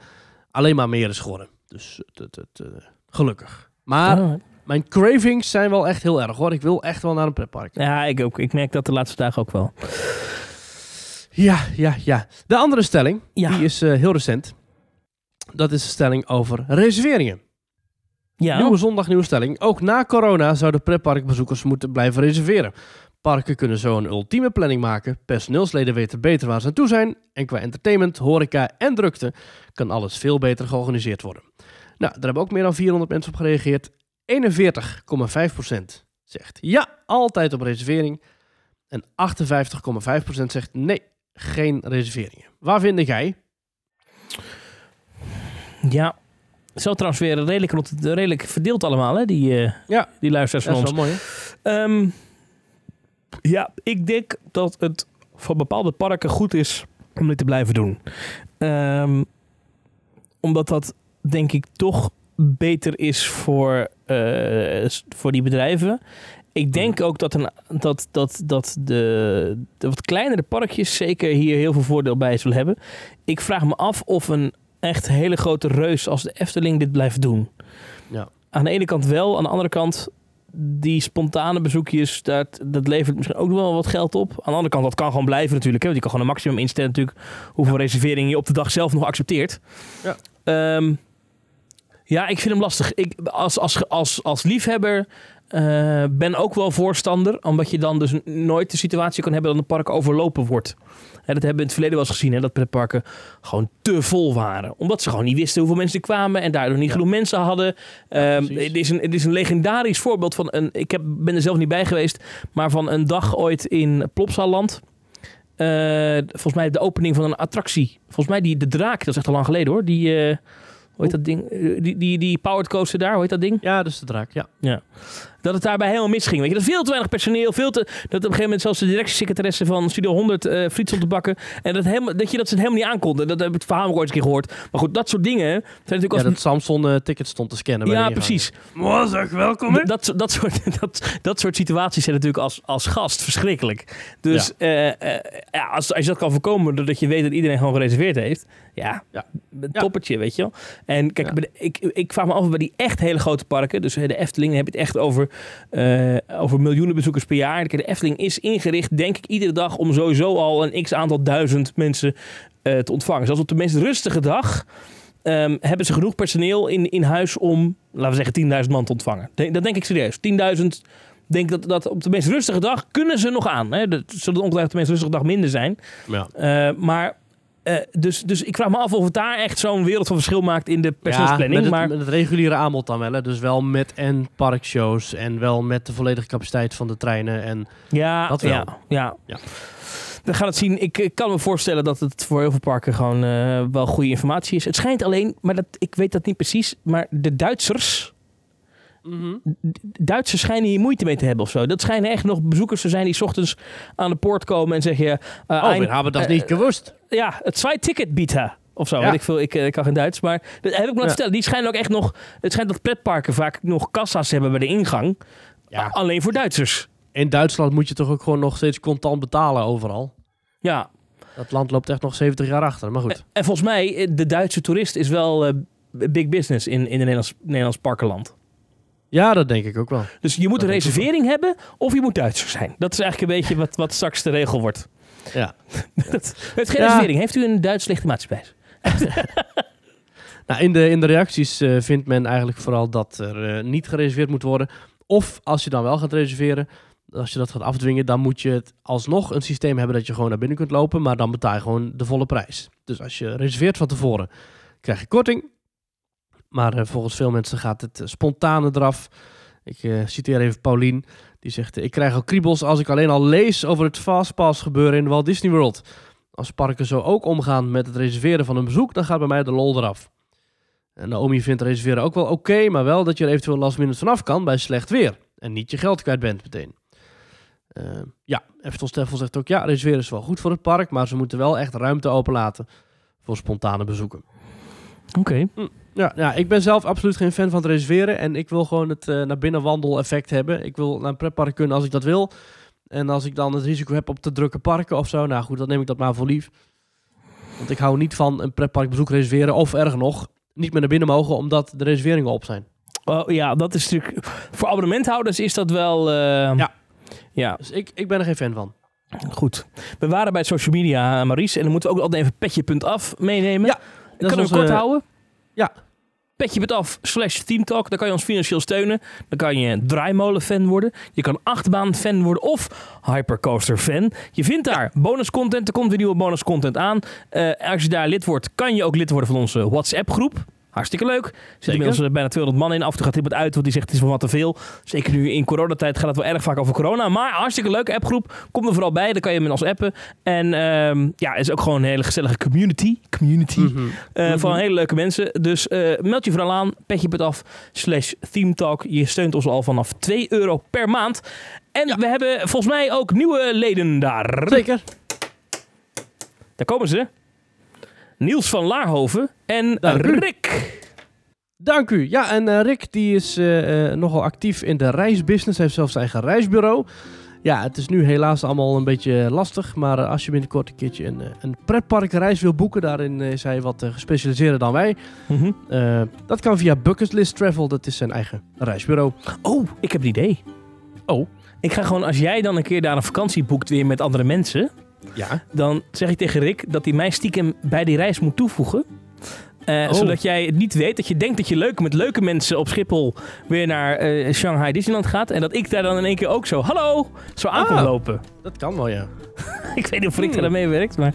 alleen maar meer is geworden. Dus het, het, het, eh, gelukkig. Maar Oh. mijn cravings zijn wel echt heel erg hoor. Ik wil echt wel naar een pretpark. Ja, ik ook. Ik merk dat de laatste dagen ook wel. Ja, ja, ja. De andere stelling, Ja. die is eh, heel recent. Dat is de stelling over reserveringen. Ja, Nieuwe zondag, nieuwe stelling. Ook na corona zouden pretparkbezoekers moeten blijven reserveren. Parken kunnen zo een ultieme planning maken. Personeelsleden weten beter waar ze aan toe zijn. En qua entertainment, horeca en drukte kan alles veel beter georganiseerd worden. Nou, daar hebben ook meer dan 400 mensen op gereageerd. 41,5% zegt ja, altijd op reservering. En 58,5% zegt nee, geen reserveringen. Waar vind jij? ja. Zo trouwens weer redelijk, redelijk verdeeld allemaal, hè, die, eh Ja. die luisteraars Dat van is ons. wel mooi? Ehm, ja, ik denk dat het voor bepaalde parken goed is om dit te blijven doen. Ehm, omdat dat, denk ik, toch beter is voor, eh, voor die bedrijven. Ik denk ook dat, een, dat, dat, dat de, de wat kleinere parkjes zeker hier heel veel voordeel bij zullen hebben. Ik vraag me af of een echt hele grote reus als de Efteling dit blijft doen. Ja. Aan de ene kant wel, aan de andere kant die spontane bezoekjes, dat, dat levert misschien ook wel wat geld op. Aan de andere kant, dat kan gewoon blijven natuurlijk. Hè, want je kan gewoon een maximum instellen natuurlijk hoeveel reserveringen je op de dag zelf nog accepteert. Ja. Ehm, ja, ik vind hem lastig. Ik, als, als, als, als liefhebber eh, ben ook wel voorstander, omdat je dan dus nooit de situatie kan hebben dat een park overlopen wordt. Hè, dat hebben we in het verleden wel eens gezien, hè, dat pretparken gewoon te vol waren. Omdat ze gewoon niet wisten hoeveel mensen er kwamen en daardoor niet Ja. genoeg mensen hadden. Ehm, het, is een, het is een legendarisch voorbeeld van een. Ik heb, ben er zelf niet bij geweest, maar van een dag ooit in Plopsaland. Eh, volgens mij de opening van een attractie. Volgens mij die de draak, dat is echt al lang geleden hoor. Die, eh, hoe heet dat ding? Eh, Die, die, die powered coaster daar, hoe heet dat ding? Ja, dus de draak, ja. Dat het daarbij helemaal misging. Weet je, dat veel te weinig personeel. Veel te, dat op een gegeven moment zelfs de directiesecretaresse van Studio 100 eh friet op te bakken. En dat, helemaal, dat, je, dat ze het helemaal niet aankonden. Dat heb ik het verhaal ook ooit eens een keer gehoord. Maar goed, dat soort dingen zijn natuurlijk Ja, als... dat Samson eh tickets stond te scannen. bij Ja, precies. Was echt welkom, hè? Dat, dat, soort, <laughs> dat, dat soort situaties zijn natuurlijk als, als gast verschrikkelijk. Dus eh, eh, ja, als, als je dat kan voorkomen doordat je weet dat iedereen gewoon gereserveerd heeft. Ja, Ja. een Ja. toppertje, weet je wel. En kijk, Ja. ik, ik vraag me af bij die echt hele grote parken. Dus eh, de Efteling heb je het echt over, eh, over miljoenen bezoekers per jaar. Kijk, De Efteling is ingericht, denk ik, iedere dag om sowieso al een x aantal duizend mensen eh, te ontvangen. Zelfs op de meest rustige dag ehm, hebben ze genoeg personeel in, in huis om, laten we zeggen, 10.000 man te ontvangen. Dat denk ik serieus. 10.000, denk dat, dat op de meest rustige dag kunnen ze nog aan. Hè? Dat zullen ongetwijfeld de meest rustige dag minder zijn. Ja. Maar, eh, dus, dus ik vraag me af of het daar echt zo'n wereld van verschil maakt in de personeelsplanning. maar met het reguliere aanbod dan wel. Hè? Dus wel met en parkshows en wel met de volledige capaciteit van de treinen. En ja, dat wel. ja, ja. Ja. We gaan het zien. Ik, ik kan me voorstellen dat het voor heel veel parken gewoon eh, wel goede informatie is. Het schijnt alleen, maar dat, ik weet dat niet precies, maar de Duitsers, Duitsers schijnen hier moeite mee te hebben of zo. Dat schijnen echt nog bezoekers te zijn die 's ochtends aan de poort komen en zeggen... eh, oh, ein- we hebben dat eh, niet gewust. ja, het zwei ticket bieten. Of zo, Ja. ik veel. Ik, eh, ik kan geen Duits, maar dat heb ik me laten Ja. vertellen. Die schijnen ook echt nog... Het schijnt dat pretparken vaak nog kassa's hebben bij de ingang. Ja. Alleen voor Duitsers. In Duitsland moet je toch ook gewoon nog steeds contant betalen overal. Ja. Dat land loopt echt nog 70 jaar achter. Maar goed. En volgens mij, de Duitse toerist is wel big business in, in het Nederlands, Nederlands parkenland. Ja, dat denk ik ook wel. Dus je moet Dat een reservering hebben of je moet Duitser zijn. Dat is eigenlijk een beetje wat, wat straks de regel wordt. Ja. <laughs> U heeft geen Ja. reservering. Heeft u een Duits legitimatiebewijs? <laughs> Nou, in, de, in de reacties eh, vindt men eigenlijk vooral dat er eh, niet gereserveerd moet worden. Of als je dan wel gaat reserveren, als je dat gaat afdwingen, dan moet je het alsnog een systeem hebben dat je gewoon naar binnen kunt lopen, maar dan betaal je gewoon de volle prijs. Dus als je reserveert van tevoren, krijg je korting. Maar eh, volgens veel mensen gaat het eh, spontane eraf. Ik eh, citeer even Paulien, die zegt: Ik krijg al kriebels als ik alleen al lees over het fastpass gebeuren in Walt Disney World. Als parken zo ook omgaan met het reserveren van een bezoek, dan gaat bij mij de lol eraf. En Naomi vindt reserveren ook wel oké, maar wel dat je er eventueel last minute vanaf kan bij slecht weer. En niet je geld kwijt bent meteen. Ja, Eftel Steffel zegt ook, ja, reserveren is wel goed voor het park, maar ze moeten wel echt ruimte openlaten voor spontane bezoeken. Oké. Ja, ja, ik ben zelf absoluut geen fan van het reserveren en ik wil gewoon het eh, naar binnen wandel effect hebben. Ik wil naar een pretpark kunnen als ik dat wil. En als ik dan het risico heb op te drukke parken of zo, nou goed, dan neem ik dat maar voor lief. Want ik hou niet van een pretparkbezoek reserveren of erger nog, niet meer naar binnen mogen omdat de reserveringen op zijn. Oh, ja, dat is natuurlijk... Voor abonnementhouders is dat wel... eh, Ja. Ja, Dus ik, ik ben er geen fan van. goed. We waren bij social media, Maurice. En dan moeten we ook altijd even petje.af meenemen. Ja, kan is we kort houden? ja. Petje.af slash teamtalk. Daar kan je ons financieel steunen. Dan kan je draaimolen-fan worden. Je kan achtbaan-fan worden of hypercoaster-fan. Je vindt daar bonuscontent. Er komt weer nieuwe bonuscontent aan. Eh, als je daar lid wordt, kan je ook lid worden van onze WhatsApp-groep. Hartstikke leuk. Er zitten inmiddels eh, bijna 200 man in. Af en toe gaat iemand uit, want die zegt het is wel wat te veel. Zeker nu in coronatijd gaat het wel erg vaak over corona. Maar hartstikke leuke appgroep. Kom er vooral bij. Dan kan je met ons appen. En ehm, ja, het is ook gewoon een hele gezellige community. Community. Mhm. Van hele leuke mensen. Dus eh, meld je vooral aan. Petje.af slash themetalk. Je steunt ons al vanaf 2 euro per maand. En we hebben volgens mij ook nieuwe leden daar. Zeker. Daar komen ze. Niels van Laarhoven en Dank u. Rick. Dank u. Ja, en eh, Rick die is eh, eh, nogal actief in de reisbusiness. Hij heeft zelfs zijn eigen reisbureau. Ja, het is nu helaas allemaal een beetje lastig. Maar eh, als je binnenkort een keertje een, eh, een pretparkreis wil boeken... daarin eh, is hij wat eh, gespecialiseerder dan wij. Mhm. Eh, dat kan via Bucketlist Travel. Dat is zijn eigen reisbureau. Oh, ik heb een idee. Oh. Ik ga gewoon, als jij dan een keer daar een vakantie boekt weer met andere mensen... Ja. dan zeg ik tegen Rick dat hij mij stiekem bij die reis moet toevoegen. Eh, Oh. Zodat jij het niet weet, dat je denkt dat je leuk met leuke mensen op Schiphol weer naar eh, Shanghai Disneyland gaat. En dat ik daar dan in één keer ook zo, hallo, zo aan kom Ah. lopen. Dat kan wel, ja. <laughs> ik weet niet of Rick Hmm. aan meewerkt, maar...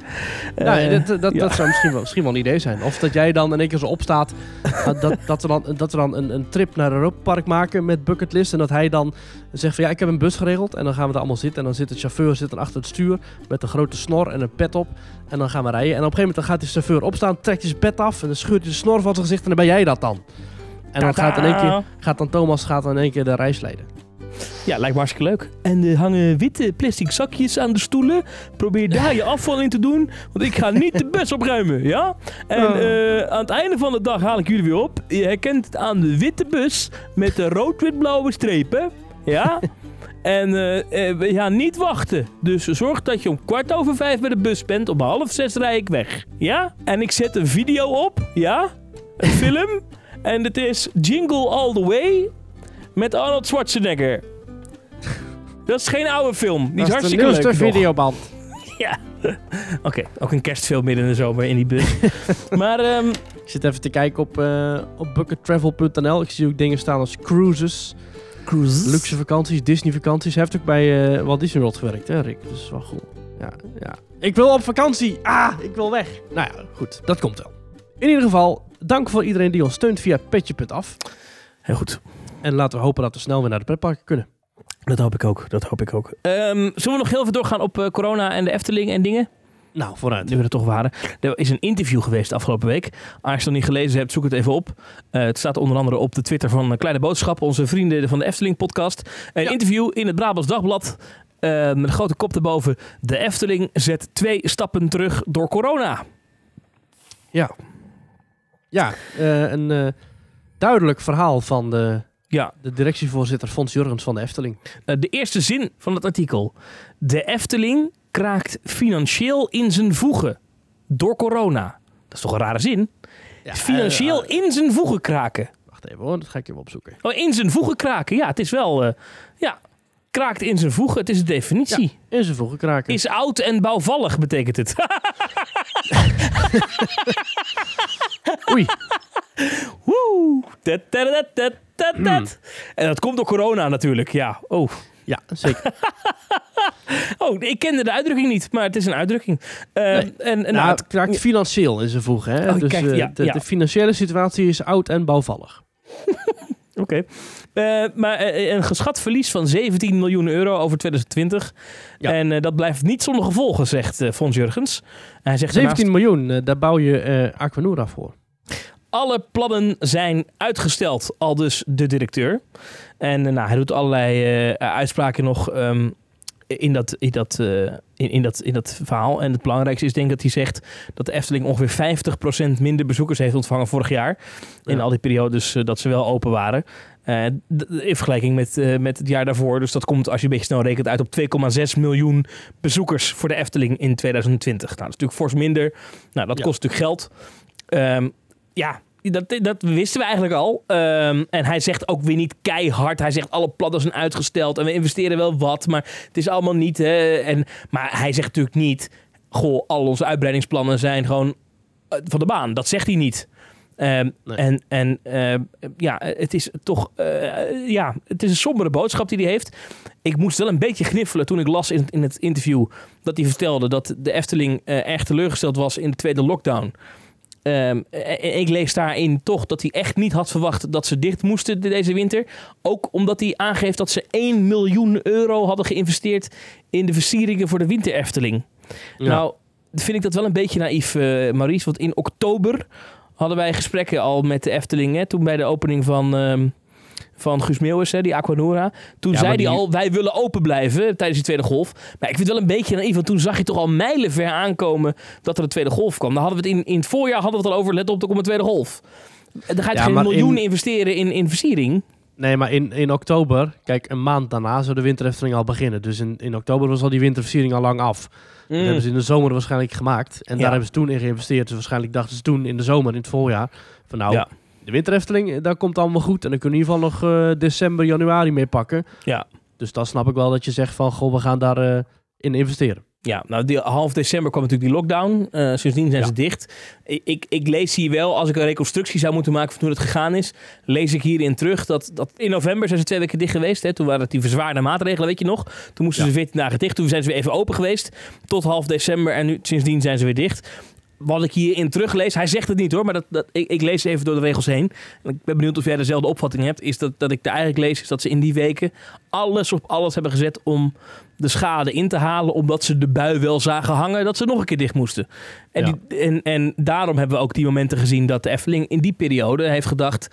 eh, Ja, dat, dat, ja. dat zou misschien wel, misschien wel een idee zijn. Of dat jij dan in één keer zo opstaat. <laughs> dat, dat we dan, dat we dan een, een trip naar Europa Park maken met Bucketlist. En dat hij dan zegt van ja, ik heb een bus geregeld. En dan gaan we er allemaal zitten. En dan zit de chauffeur zit dan achter het stuur met een grote snor en een pet op. En dan gaan we rijden. En op een gegeven moment gaat de chauffeur opstaan, trekt zijn pet af. En dan scheurt hij de snor van zijn gezicht. En dan ben jij dat dan. En dan gaat, in één keer, gaat dan Thomas gaat dan in één keer de reis leiden. Ja, lijkt me hartstikke leuk. En er hangen witte plastic zakjes aan de stoelen. Probeer daar je afval in te doen. Want ik ga niet de bus opruimen, ja? En Oh. eh, aan het einde van de dag haal ik jullie weer op. Je herkent het aan de witte bus met de rood-wit-blauwe strepen. Ja? <laughs> En eh, eh, we gaan niet wachten. Dus zorg dat je om kwart over vijf bij de bus bent. Om half zes rij ik weg. Ja? En ik zet een video op. Ja? Een <laughs> film. En het is Jingle All The Way met Arnold Schwarzenegger. Dat is geen oude film. Die is dat is de hartstikke nieuwste leuk <laughs> videoband. Ja. Oké, ook een kerstfilm midden in de zomer in die bus. <laughs> maar ehm, Ik zit even te kijken op, eh op buckettravel.nl. Ik zie ook dingen staan als cruises. Luxe vakanties, Disney vakanties. Hij heeft ook bij eh Walt Disney World gewerkt, hè Rick? Dus wel goed. Ja, ja. Ik wil op vakantie! Ah, ik wil weg! Nou ja, goed. Dat komt wel. In ieder geval, dank voor iedereen die ons steunt via petje.af. heel goed. En laten we hopen dat we snel weer naar de pretparken kunnen. Dat hoop ik ook. Dat hoop ik ook. Ehm, zullen we nog heel even doorgaan op eh, corona en de Efteling en dingen? Nou, vooruit. Nu we er toch waren. Er is een interview geweest de afgelopen week. Als je het nog niet gelezen hebt, zoek het even op. Eh, het staat onder andere op de Twitter van eh, Kleine Boodschap, onze vrienden van de Efteling podcast. Een Ja. interview in het Brabants Dagblad. eh, met een grote kop erboven. De Efteling zet twee stappen terug door corona. Ja. Ja, een duidelijk verhaal van de, Ja, de directievoorzitter Fons Jurgens van de Efteling. De eerste zin van het artikel. De Efteling kraakt financieel in zijn voegen door corona. Dat is toch een rare zin? Ja, financieel eh, in zijn voegen kraken. wacht even hoor, dat ga ik even opzoeken. Oh, in zijn voegen kraken. Ja, het is wel... eh, ja, kraakt in zijn voegen. Het is de definitie. In zijn voegen kraken. Is oud en bouwvallig betekent het. <laughs> Oei. Woe. Hmm. En dat komt door corona natuurlijk. Ja, oh. Ja, zeker. <laughs> Oh, ik kende de uitdrukking niet, maar het is een uitdrukking. Eh, Nee. en, en, nou, nou, het kraakt financieel in zijn voegen. Hè? Oh, dus kijk, eh, ja, de, ja. de financiële situatie is oud en bouwvallig. <laughs> Oké. Eh, maar eh, een geschat verlies van 17 miljoen euro over 2020. Ja. En eh, dat blijft niet zonder gevolgen, zegt eh Fons Jurgens. Hij zegt 17 miljoen, eh, daar bouw je eh Aquanura voor. Alle plannen zijn uitgesteld, al dus de directeur. En eh, nou, hij doet allerlei eh, uitspraken nog ehm, in, dat, in, dat, eh, in, in, dat, in dat verhaal. En het belangrijkste is denk ik dat hij zegt dat de Efteling ongeveer 50% minder bezoekers heeft ontvangen vorig jaar. In Ja. al die periodes dat ze wel open waren. In vergelijking met, met het jaar daarvoor. Dus dat komt, als je een beetje snel rekent, uit op 2,6 miljoen bezoekers voor de Efteling in 2020. Nou, dat is natuurlijk fors minder. Nou, dat Ja. kost natuurlijk geld. Ehm, ja, dat, dat wisten we eigenlijk al. Ehm, en hij zegt ook weer niet keihard. Hij zegt alle plannen zijn uitgesteld en we investeren wel wat, maar het is allemaal niet. Hè. En, maar hij zegt natuurlijk niet, goh, al onze uitbreidingsplannen zijn gewoon eh, van de baan. Dat zegt hij niet. Ehm, Nee. En, en ehm, ja, het is toch eh, ja, het is een sombere boodschap die hij heeft. Ik moest wel een beetje gniffelen toen ik las in, in het interview dat hij vertelde dat de Efteling eh, erg teleurgesteld was in de tweede lockdown. En ik lees daarin toch dat hij echt niet had verwacht dat ze dicht moesten de- deze winter. Ook omdat hij aangeeft dat ze 1 miljoen euro hadden geïnvesteerd in de versieringen voor de winter Efteling. Ja. Nou, vind ik dat wel een beetje naïef, eh Maurice. Want in oktober hadden wij gesprekken al met de Efteling. Hè, toen bij de opening van, ehm, van Guus Meeuwis, hè, die Aquanura. Toen Ja, zei maar hij die- al, wij willen open blijven tijdens die tweede golf. Maar ik vind het wel een beetje naïef. Want toen zag je toch al mijlenver aankomen dat er een tweede golf kwam. Dan hadden we het in, in het voorjaar hadden we het al over, let op, er komt een tweede golf. Dan ga je Ja, geen maar miljoen in- investeren in, in versiering. Nee, maar in, in oktober, kijk, een maand daarna zou de winterefteling al beginnen. Dus in, in oktober was al die winterversiering al lang af. Dat Mm. hebben ze in de zomer waarschijnlijk gemaakt. En Ja. daar hebben ze toen in geïnvesteerd. Dus waarschijnlijk dachten ze toen in de zomer, in het voorjaar, van nou, Ja. De winterefteling, daar komt allemaal goed. En dan kunnen we in ieder geval nog eh, december, januari mee pakken. Ja. Dus dan snap ik wel dat je zegt van, goh, we gaan daar eh, in investeren. Ja, nou, die, half december kwam natuurlijk die lockdown. Eh, sindsdien zijn Ja. ze dicht. Ik, ik, ik lees hier wel, als ik een reconstructie zou moeten maken van hoe het gegaan is, lees ik hierin terug dat, dat in november zijn ze twee weken dicht geweest. Hè. Toen waren het die verzwaarde maatregelen, weet je nog. Toen moesten Ja. ze 14 dagen dicht. Toen zijn ze weer even open geweest. Tot half december en nu, sindsdien zijn ze weer dicht. Wat ik hierin teruglees, hij zegt het niet hoor, maar dat, dat, ik, ik lees even door de regels heen. En ik ben benieuwd of jij dezelfde opvatting hebt. Is dat, dat ik daar eigenlijk lees, is dat ze in die weken alles op alles hebben gezet om de schade in te halen, omdat ze de bui wel zagen hangen dat ze nog een keer dicht moesten. En, Ja. die, en, en daarom hebben we ook die momenten gezien dat de Efteling in die periode heeft gedacht,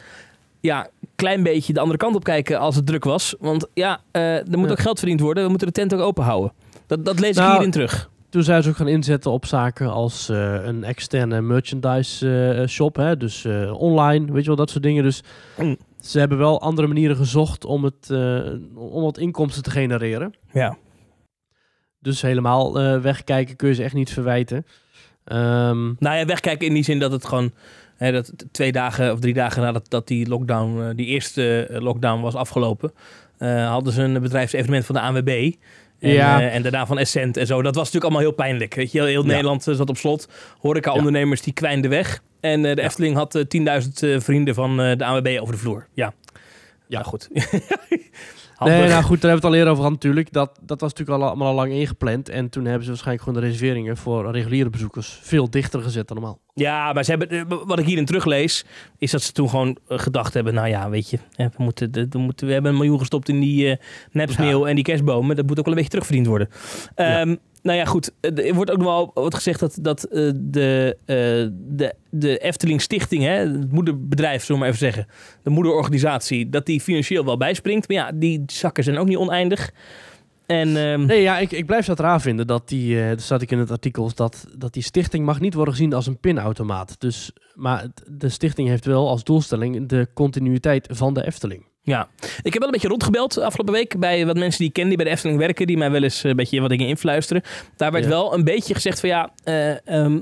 ja, klein beetje de andere kant op kijken als het druk was. Want ja, eh, er moet Ja. ook geld verdiend worden, we moeten de tent ook open houden. Dat, dat lees ik Nou, hierin terug. Toen zijn ze ook gaan inzetten op zaken als eh, een externe merchandise eh, shop. Hè? Dus eh, online, weet je wel, dat soort dingen. Dus Mm. ze hebben wel andere manieren gezocht om, het, om wat inkomsten te genereren. Ja. Dus helemaal wegkijken kun je ze echt niet verwijten. Ehm, Nou ja, wegkijken in die zin dat het gewoon hè, dat twee dagen of drie dagen nadat dat die lockdown, die eerste lockdown was afgelopen, hadden ze een bedrijfsevenement van de ANWB. En, Ja. eh, en daarna van Essent en zo. Dat was natuurlijk allemaal heel pijnlijk. Weet je, heel, heel Ja. Nederland eh, zat op slot. Horeca-ondernemers die kwijnden weg. En eh, de Ja. Efteling had eh, 10.000 eh, vrienden van de ANWB over de vloer. Ja, Ja. Nou, goed. <laughs> nee, nou goed, daar hebben we het al eerder over gehad natuurlijk. Dat, dat was natuurlijk al, allemaal al lang ingepland. En toen hebben ze waarschijnlijk gewoon de reserveringen voor reguliere bezoekers veel dichter gezet dan normaal. Ja, maar ze hebben, eh, wat ik hierin teruglees, is dat ze toen gewoon eh, gedacht hebben, nou ja, weet je, we, moeten, we, moeten, we hebben een miljoen gestopt in die eh nepsneeuw en die kerstbomen. Dat moet ook wel een beetje terugverdiend worden. Ja. Nou ja, goed. eh, Er wordt ook nog wel wordt gezegd dat, dat eh, de, eh, de, de Efteling Stichting, hè, het moederbedrijf, zullen we maar even zeggen, de moederorganisatie, dat die financieel wel bijspringt. Maar ja, die zakken zijn ook niet oneindig. En ehm, Nee, ja, ik, ik blijf dat raar vinden. Dat die, eh dat ik in het artikel, dat, dat die stichting mag niet worden gezien als een pinautomaat. Dus, maar de stichting heeft wel als doelstelling de continuïteit van de Efteling. Ja, ik heb wel een beetje rondgebeld afgelopen week bij wat mensen die ik ken die bij de Efteling werken, die mij wel eens een beetje wat dingen influisteren. Daar werd Ja. wel een beetje gezegd van ja, eh, ehm,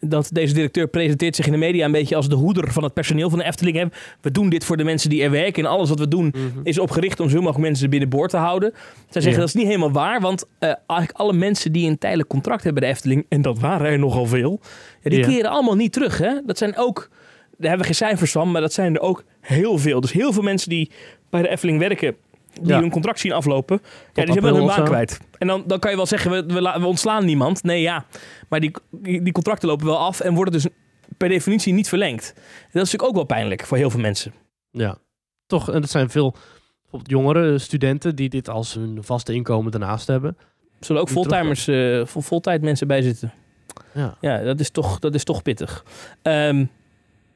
dat deze directeur presenteert zich in de media een beetje als de hoeder van het personeel van de Efteling. We doen dit voor de mensen die er werken en alles wat we doen is opgericht om zo mogelijk mensen binnenboord te houden. Zij zeggen Ja. dat is niet helemaal waar, want eh, eigenlijk alle mensen die een tijdelijk contract hebben bij de Efteling, en dat waren er nogal veel, ja, die keren allemaal niet terug. Hè? Dat zijn ook, daar hebben we geen cijfers van, maar dat zijn er ook heel veel. Dus heel veel mensen die bij de Efteling werken, die Ja. hun contract zien aflopen, ja, die april hun baan kwijt. En dan, dan kan je wel zeggen, we, we, la- we ontslaan niemand. Nee, ja, maar die, die contracten lopen wel af en worden dus per definitie niet verlengd. Dat is natuurlijk ook wel pijnlijk voor heel veel mensen. Ja, toch. En dat zijn veel bijvoorbeeld jongere studenten die dit als hun vaste inkomen daarnaast hebben. Er zullen ook fulltimers, vol, voltijd mensen bij zitten. Ja. Ja, dat is toch, dat is toch pittig. Ehm,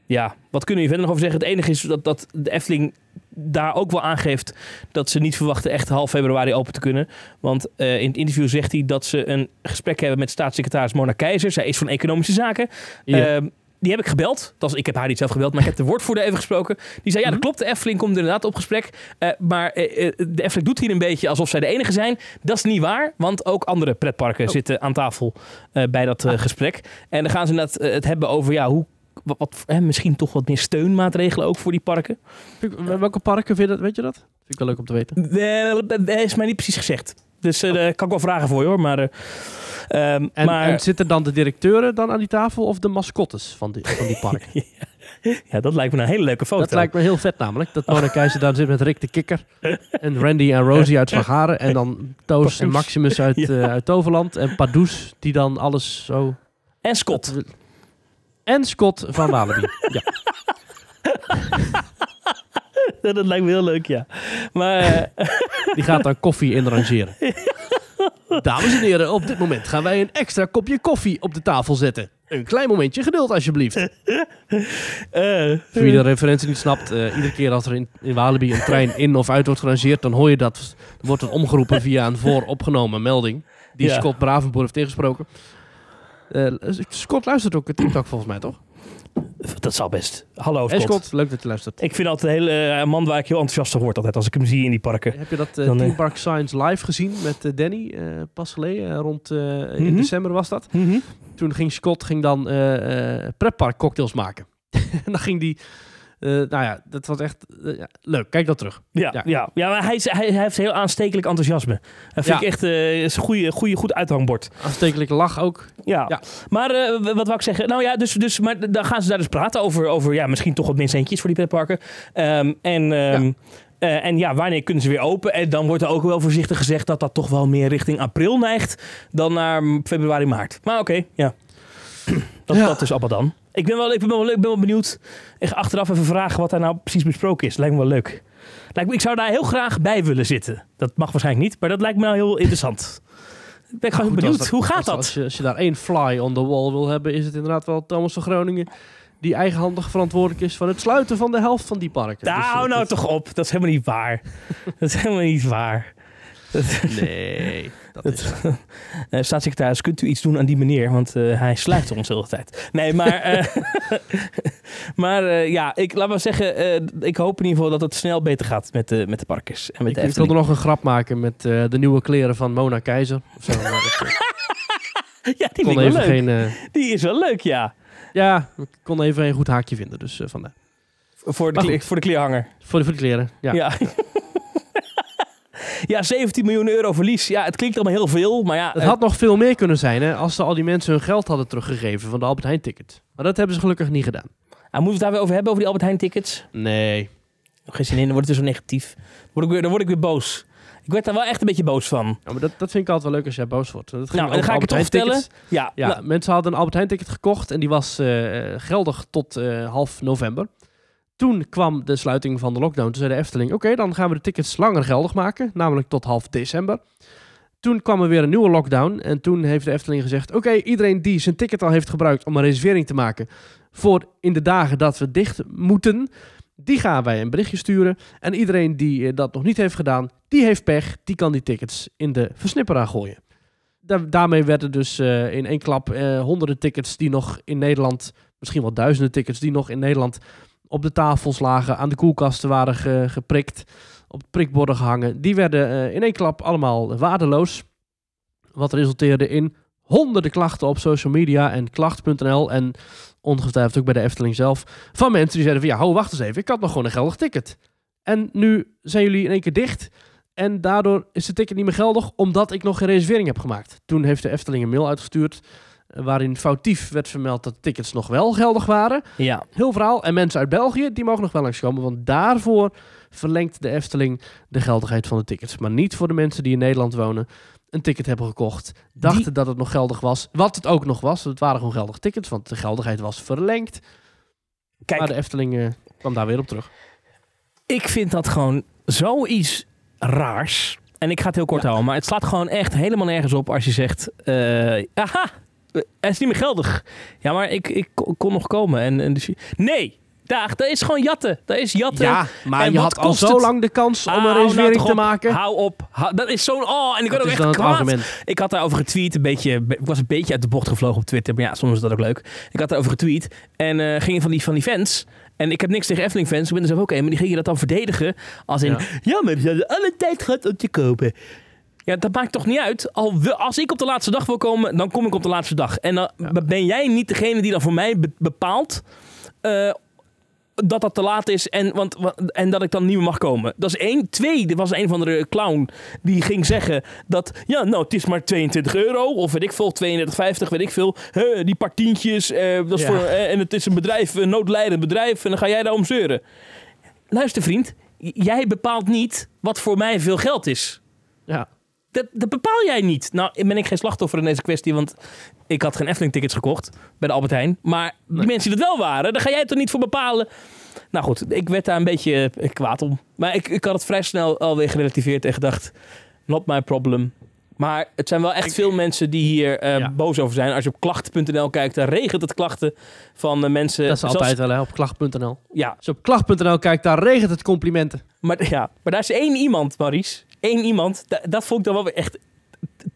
ja, wat kunnen we hier verder nog over zeggen? Het enige is dat, dat de Efteling daar ook wel aangeeft dat ze niet verwachten echt half februari open te kunnen. Want eh, in het interview zegt hij dat ze een gesprek hebben met staatssecretaris Mona Keizer. Zij is van Economische Zaken. Ja. Ehm, die heb ik gebeld. Dat is, ik heb haar niet zelf gebeld, maar ik heb de woordvoerder even gesproken. Die zei, ja, dat klopt, de Efteling komt inderdaad op gesprek. Eh, maar eh, de Efteling doet hier een beetje alsof zij de enige zijn. Dat is niet waar, want ook andere pretparken zitten aan tafel bij dat eh, gesprek. En dan gaan ze inderdaad het hebben over, ja, hoe... Wat, wat, hè, misschien toch wat meer steunmaatregelen ook voor die parken. Welke parken vind je dat? Weet je dat? Vind ik wel leuk om te weten. Eh, Dat is mij niet precies gezegd. Dus eh, daar kan ik wel vragen voor je hoor. Maar, eh, ehm, En, maar en zitten dan de directeuren dan aan die tafel of de mascottes van die, van die parken? <laughs> ja, dat lijkt me een hele leuke foto. Dat lijkt me heel vet namelijk. Dat Mona Keizer daar zit met Rick de Kikker. En Randy en Rosie uit Slagharen. En dan Toos en. Maximus uit, <laughs> Ja. eh, uit Toverland. En Pardoes die dan alles zo... En Scott. En Scott van Walibi. <laughs> Ja. dat lijkt me heel leuk, ja. Maar eh, <laughs> Die gaat dan koffie inrangeren. Dames en heren, op dit moment gaan wij een extra kopje koffie op de tafel zetten. Een klein momentje geduld alsjeblieft. <laughs> eh, Voor wie de referentie niet snapt, eh, iedere keer als er in, in Walibi een trein in of uit wordt gerangeerd, dan hoor je dat, dan wordt het omgeroepen via een vooropgenomen melding, die Ja. Scott Bravenboer heeft ingesproken. Eh, Scott luistert ook het TikTok volgens mij, toch? dat zal best. Hallo Hey Scott. Scott, leuk dat je luistert. Ik vind altijd een hele eh, man waar ik heel enthousiast van word altijd als ik hem zie in die parken. Heb je dat eh Dan, eh, Team Park Science live gezien met eh, Danny eh, pas geleden? eh, rond eh, in Mhm. december was dat. Mhm. Toen ging Scott ging dan eh eh pretpark cocktails maken. <laughs> en dan ging die, eh, nou ja, dat was echt eh, ja, leuk. Kijk dat terug. Ja, Ja. ja. Ja. maar hij, is- hij, hij heeft heel aanstekelijk enthousiasme. Dat vind Ja. ik echt eh, is een goede, goede, goed uithangbord. Aanstekelijke lach ook. Ja. Maar wat wou ik zeggen? Nou ja, dus, dus maar dan gaan ze daar dus praten over, over ja, misschien toch wat meer centjes voor die pretparken. Ehm, en, ehm, eh, en ja, wanneer kunnen ze weer open? En dan wordt er ook wel voorzichtig gezegd dat dat toch wel meer richting april neigt dan naar februari, maart. Maar oké, ja. <clears throat> Dat, Ja. dat is allemaal dan. Ik ben wel, ik ben wel, ik ben wel benieuwd. Ik ga achteraf even vragen wat daar nou precies besproken is. Lijkt me wel leuk. Lijkt me, ik zou daar heel graag bij willen zitten. Dat mag waarschijnlijk niet, maar dat lijkt me nou heel interessant. Ik ben gewoon benieuwd. Hoe gaat als- dat? Als je, als je daar één fly on the wall wil hebben, is het inderdaad wel Thomas van Groningen. Die eigenhandig verantwoordelijk is voor het sluiten van de helft van die parken. Nou, Dus, eh, nou dat- toch op. Dat is helemaal niet waar. <laughs> dat is helemaal niet waar. Nee, dat is... <laughs> Eh, staatssecretaris, kunt u iets doen aan die meneer? Want eh, hij sluit ons de hele tijd. Nee, maar... eh, <laughs> maar eh, ja, ik, laat maar zeggen... eh, ik hoop in ieder geval dat het snel beter gaat met de, met de parkers. En met Ik, de ik Efteling. wilde nog een grap maken met eh, de nieuwe kleren van Mona Keizer. Of zo, <laughs> Ja, die kon vind ik wel leuk. geen... Die is wel leuk, ja. ja, ik kon even een goed haakje vinden. Dus eh, vandaar. Voor de, voor de kleerhanger. Voor de, voor de kleren, ja. Ja. Ja, 17 miljoen euro verlies. Ja, het klinkt allemaal heel veel, maar ja... Het eh, had nog veel meer kunnen zijn hè, als ze al die mensen hun geld hadden teruggegeven van de Albert Heijn ticket. Maar dat hebben ze gelukkig niet gedaan. ah, moeten we het daar weer over hebben, over die Albert Heijn tickets? Nee. Geen zin in, dan wordt het weer zo negatief. Dan word ik weer, dan word ik weer boos. Ik werd daar wel echt een beetje boos van. Ja, maar dat, dat vind ik altijd wel leuk als jij boos wordt. Dat Nou, dan ga ik het toch vertellen. Ja, Ja, nou, mensen hadden een Albert Heijn ticket gekocht en die was eh, geldig tot eh, half november. Toen kwam de sluiting van de lockdown. Toen zei de Efteling, oké, dan gaan we de tickets langer geldig maken, namelijk tot half december. Toen kwam er weer een nieuwe lockdown en toen heeft de Efteling gezegd, oké, iedereen die zijn ticket al heeft gebruikt om een reservering te maken voor in de dagen dat we dicht moeten, die gaan wij een berichtje sturen. En iedereen die eh, dat nog niet heeft gedaan, die heeft pech, die kan die tickets in de versnipperaar gooien. Da- daarmee werden dus eh, in één klap eh, honderden tickets die nog in Nederland, misschien wel duizenden tickets die nog in Nederland op de tafels lagen, aan de koelkasten waren ge- geprikt, op prikborden gehangen. Die werden eh, in één klap allemaal waardeloos. Wat resulteerde in honderden klachten op social media en klacht.nl en ongetwijfeld ook bij de Efteling zelf van mensen die zeiden van ja, ho, wacht eens even, ik had nog gewoon een geldig ticket. En nu zijn jullie in één keer dicht. En daardoor is de ticket niet meer geldig, omdat ik nog geen reservering heb gemaakt. Toen heeft de Efteling een mail uitgestuurd, waarin foutief werd vermeld dat tickets nog wel geldig waren. ja. Heel verhaal. En mensen uit België, die mogen nog wel langskomen, want daarvoor verlengt de Efteling de geldigheid van de tickets. Maar niet voor de mensen die in Nederland wonen, een ticket hebben gekocht, dachten Die- dat het nog geldig was. Wat het ook nog was, het waren gewoon geldige tickets, want de geldigheid was verlengd. Kijk, Maar de Efteling eh, kwam daar weer op terug. ik vind dat gewoon zoiets raars. En ik ga het heel kort houden, maar het slaat gewoon echt helemaal nergens op als je zegt... eh aha, hij is niet meer geldig. Ja, maar ik, ik kon- nog komen. En, en dus, nee, Dag, dat is gewoon jatten. Dat is jatten. Ja, maar En je had al zo het? lang de kans om Ah, een nou reservering te maken. Hou op. Hou- dat is zo'n... Oh, en ik Dat ook echt kwaad. argument. Ik had daarover getweet. Een beetje, ik was een beetje uit de bocht gevlogen op Twitter. Maar ja, soms is dat ook leuk. Ik had daarover getweet. En eh ging van die, van die fans... En ik heb niks tegen Efteling fans. Ik ben er zelf ook een. Maar die gingen dat dan verdedigen. Als in... Ja. Ja, maar ze hadden alle tijd gehad om te kopen. Ja, dat maakt toch niet uit. Al als ik op de laatste dag wil komen, dan kom ik op de laatste dag. En dan ben jij niet degene die dan voor mij be- bepaalt eh, dat dat te laat is en, want, wa- en dat ik dan niet meer mag komen. Dat is één. Twee, er was een van de clown die ging zeggen dat, ja, nou, het is maar 22 euro. Of weet ik veel, 32,50, weet ik veel. Huh, die paar tientjes, eh, dat is Ja. voor, eh, en het is een bedrijf, een noodlijdend bedrijf. En dan ga jij daarom zeuren. Luister vriend, jij bepaalt niet wat voor mij veel geld is. Ja. Dat, dat bepaal jij niet. Nou, ben ik geen slachtoffer in deze kwestie, want ik had geen Efteling-tickets gekocht bij de Albert Heijn. Maar die mensen die dat wel waren, daar ga jij toch niet voor bepalen. Nou goed, ik werd daar een beetje eh, kwaad om. Maar ik, ik had het vrij snel alweer gerelativeerd en gedacht, not my problem. Maar het zijn wel echt veel mensen die hier eh, Ja. boos over zijn. Als je op klachten.nl kijkt, daar regent het klachten van mensen. Dat is Zelfs- altijd wel hè, op klacht.nl. Ja, Als je op klacht.nl kijkt, daar regent het complimenten. Maar, ja, maar daar is één iemand, Maurice. Eén iemand. Da- dat vond ik dan wel weer echt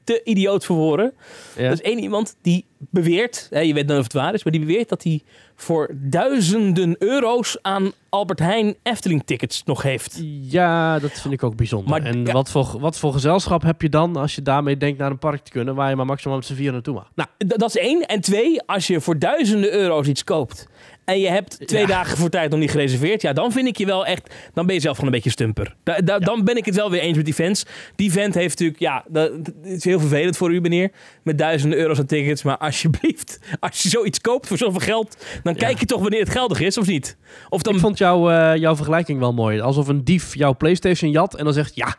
te idioot voor woorden. Ja. Er is één iemand die beweert, hè, je weet niet of het waar is, maar die beweert dat hij voor duizenden euro's aan Albert Heijn Efteling tickets nog heeft. Ja, dat vind ik ook bijzonder. Maar- en wat, voor, wat voor gezelschap heb je dan als je daarmee denkt naar een park te kunnen waar je maar maximaal met z'n vier naartoe mag? Nou, dat is één. En twee, als je voor duizenden euro's iets koopt en je hebt twee Ja. dagen voor tijd nog niet gereserveerd, ja, dan vind ik je wel echt, dan ben je zelf gewoon een beetje stumper. Da- da- Dan ben ik het wel weer eens met die fans. Die vent heeft natuurlijk, ja, dat, dat is heel vervelend voor u, meneer, met duizenden euro's aan tickets. Maar alsjeblieft, als je zoiets koopt voor zoveel geld, dan Ja. kijk je toch wanneer het geldig is, of niet? Of dan, Ik vond jou, eh, jouw vergelijking wel mooi. Alsof een dief jouw PlayStation jat en dan zegt ja,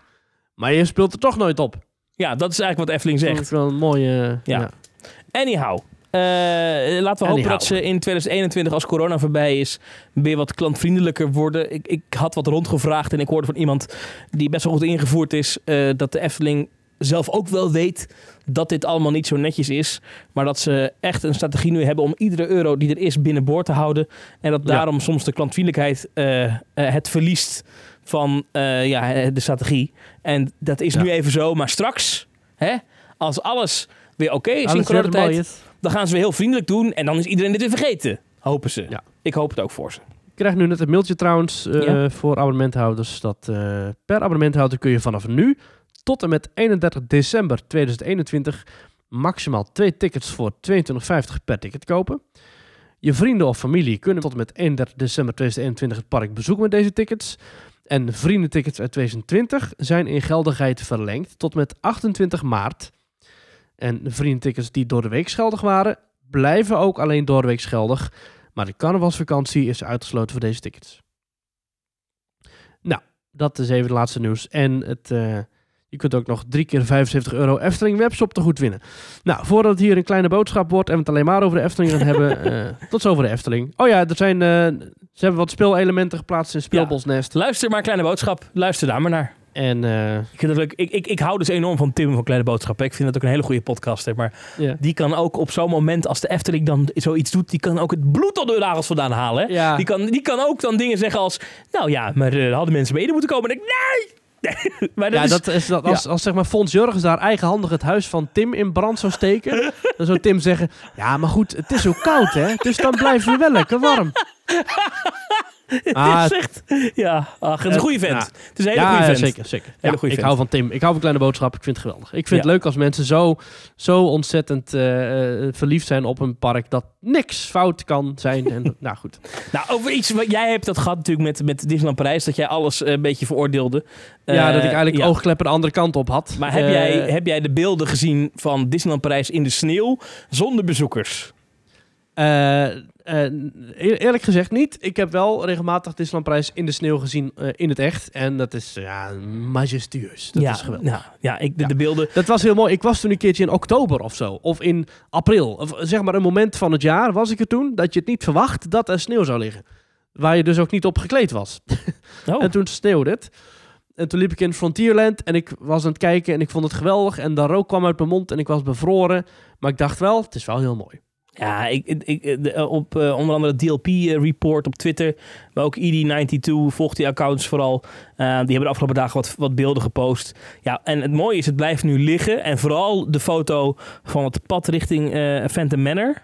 maar je speelt er toch nooit op. ja, dat is eigenlijk wat Efteling Dat zegt. is wel een mooie. Ja. ja. Anyhow. Eh, laten we hopen dat ze in 2021, als corona voorbij is, weer wat klantvriendelijker worden. Ik, ik had wat rondgevraagd en ik hoorde van iemand die best wel goed ingevoerd is, eh, dat de Efteling zelf ook wel weet dat dit allemaal niet zo netjes is. Maar dat ze echt een strategie nu hebben om iedere euro die er is binnenboord te houden. En dat Ja. daarom soms de klantvriendelijkheid eh, het verliest van ja, de strategie. En dat is Ja. nu even zo. Maar straks, hè, als alles weer oké is in coronatijd. Dan gaan ze weer heel vriendelijk doen. En dan is iedereen dit weer vergeten. Hopen ze. Ja. Ik hoop het ook voor ze. Ik krijg nu net een mailtje trouwens eh, Ja. voor abonnementhouders. Dat eh, per abonnementhouder kun je vanaf nu tot en met 31 december 2021 maximaal twee tickets voor 22,50 per ticket kopen. Je vrienden of familie kunnen tot en met 31 december 2021 het park bezoeken met deze tickets. En vriendentickets uit 2020 zijn in geldigheid verlengd tot met 28 maart. En de vriendentickets die door de week geldig waren, blijven ook alleen door de week geldig. Maar de carnavalsvakantie is uitgesloten voor deze tickets. Nou, dat is even het laatste nieuws. En het, eh, je kunt ook nog drie keer 75 euro Efteling webshop te goed winnen. Nou, voordat het hier een kleine boodschap wordt en we het alleen maar over de Efteling gaan hebben, <laughs> eh, tot zover de Efteling. Oh ja, er zijn, eh, ze hebben wat speelelementen geplaatst in Speelbosnest. Luister maar, kleine boodschap. Luister daar maar naar. En eh, Ik, vind leuk. Ik, ik, ik hou dus enorm van Tim van Kleine Boodschap. Ik vind dat ook een hele goede podcast. Hè. Maar die kan ook op zo'n moment, als de Efteling dan zoiets doet, die kan ook het bloed onder de nagels vandaan halen. Hè. Ja. Die, kan, die kan ook dan dingen zeggen als, nou ja, maar eh, hadden mensen mede moeten komen. En ik, nee! <laughs> maar dat ja, is, dat is dat als, als zeg maar Fons Jurgens daar eigenhandig het huis van Tim in brand zou steken, <laughs> dan zou Tim zeggen: Ja, maar goed, het is zo koud, hè? Dus dan blijven we wel lekker warm. <laughs> Ah, het is echt, ja, ach, het is een goede vent. Ja. Het is een hele ja, goede vent. zeker, zeker. Hele Ja, ik vent. hou van Tim. Ik hou van kleine boodschap. Ik vind het geweldig. Ik vind het leuk als mensen zo, zo ontzettend eh, eh, verliefd zijn op een park dat niks fout kan zijn. En, <laughs> nou goed. Nou, over iets wat jij hebt dat gehad natuurlijk met, met Disneyland Parijs, dat jij alles eh, een beetje veroordeelde. ja, dat ik eigenlijk oogkleppen de andere kant op had. Maar heb, jij, heb jij de beelden gezien van Disneyland Parijs in de sneeuw zonder bezoekers? Eer- eerlijk gezegd niet. Ik heb wel regelmatig Disneyland Prijs in de sneeuw gezien eh, in het echt. En dat is ja, majestueus. Dat ja, is geweldig. nou, ja, ik, de, Ja. de beelden. Dat was heel mooi. Ik was toen een keertje in oktober of zo. Of in april. Of zeg maar een moment van het jaar was ik er toen. Dat je het niet verwacht dat er sneeuw zou liggen. Waar je dus ook niet op gekleed was. <laughs> Oh, En toen sneeuwde het. En toen liep ik in Frontierland en ik was aan het kijken en ik vond het geweldig. En de rook kwam uit mijn mond en ik was bevroren. Maar ik dacht wel, het is wel heel mooi. Ja, ik, ik, ik- de- op eh, onder andere het DLP-report op Twitter, maar ook E ED92 volgt die accounts vooral. Eh, die hebben de afgelopen dagen wat, wat beelden gepost. Ja, en het mooie is, het blijft nu liggen. En vooral de foto van het pad richting eh Phantom Manor.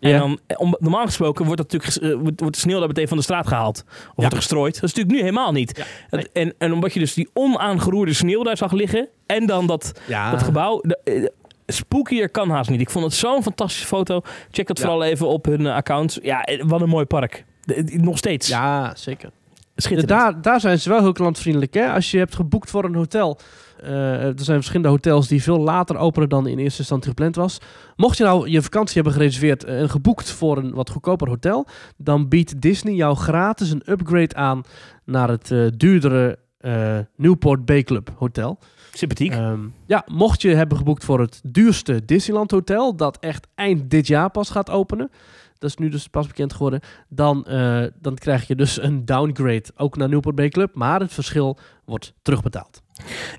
En Ja. dan, eh, om, normaal gesproken wordt, dat natuurlijk, eh, wordt, wordt de sneeuw daar meteen van de straat gehaald. Of wordt gestrooid. Dat is natuurlijk nu helemaal niet. En, en omdat je dus die onaangeroerde sneeuw daar zag liggen. En dan dat, dat gebouw. De, eh, spookier kan haast niet. Ik vond het zo'n fantastische foto. Check dat Ja. vooral even op hun eh, accounts. Ja, eh, wat een mooi park. De- nog steeds. Ja, zeker. Schitterend. Daar, daar zijn ze wel heel klantvriendelijk. Hè? Als je hebt geboekt voor een hotel. eh, er zijn verschillende hotels die veel later openen dan in eerste instantie gepland was. Mocht je nou je vakantie hebben gereserveerd en geboekt voor een wat goedkoper hotel, dan biedt Disney jou gratis een upgrade aan naar het eh, duurdere eh, Newport Bay Club hotel. Sympathiek. Ehm, ja, mocht je hebben geboekt voor het duurste Disneyland Hotel, dat echt eind dit jaar pas gaat openen, dat is nu dus pas bekend geworden, dan, eh, dan krijg je dus een downgrade ook naar Newport Bay Club, maar het verschil wordt terugbetaald.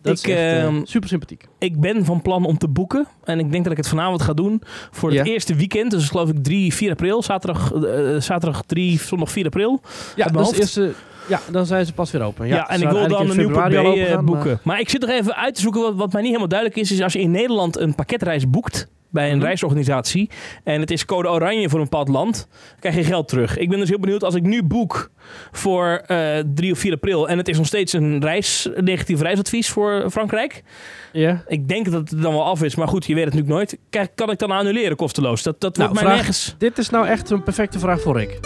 Dat Ik, is echt, eh, ehm, super sympathiek. Ik ben van plan om te boeken. En ik denk dat ik het vanavond ga doen. Voor het Ja. eerste weekend. Dus geloof ik 3, 4 april. Zaterdag, eh, zaterdag 3, zondag 4 april. Ja, dat is het eerste, ja, dan zijn ze pas weer open. Ja, Ja, en ik wil dan Bay februari al eh, boeken. Maar... ik zit nog even uit te zoeken wat, wat mij niet helemaal duidelijk is. Is als je in Nederland een pakketreis boekt bij een Mhm. reisorganisatie. En het is code oranje voor een bepaald land. Krijg je geld terug. Ik ben dus heel benieuwd als ik nu boek voor eh 3 of 4 april. En het is nog steeds een reis, een negatief reisadvies voor Frankrijk. Ja. Ik denk dat het dan wel af is. Maar goed, je weet het natuurlijk nooit. Kijk, kan ik dan annuleren kosteloos? Dat, dat Nou, wordt mij vraag- nergens... Dit is nou echt een perfecte vraag voor Rick.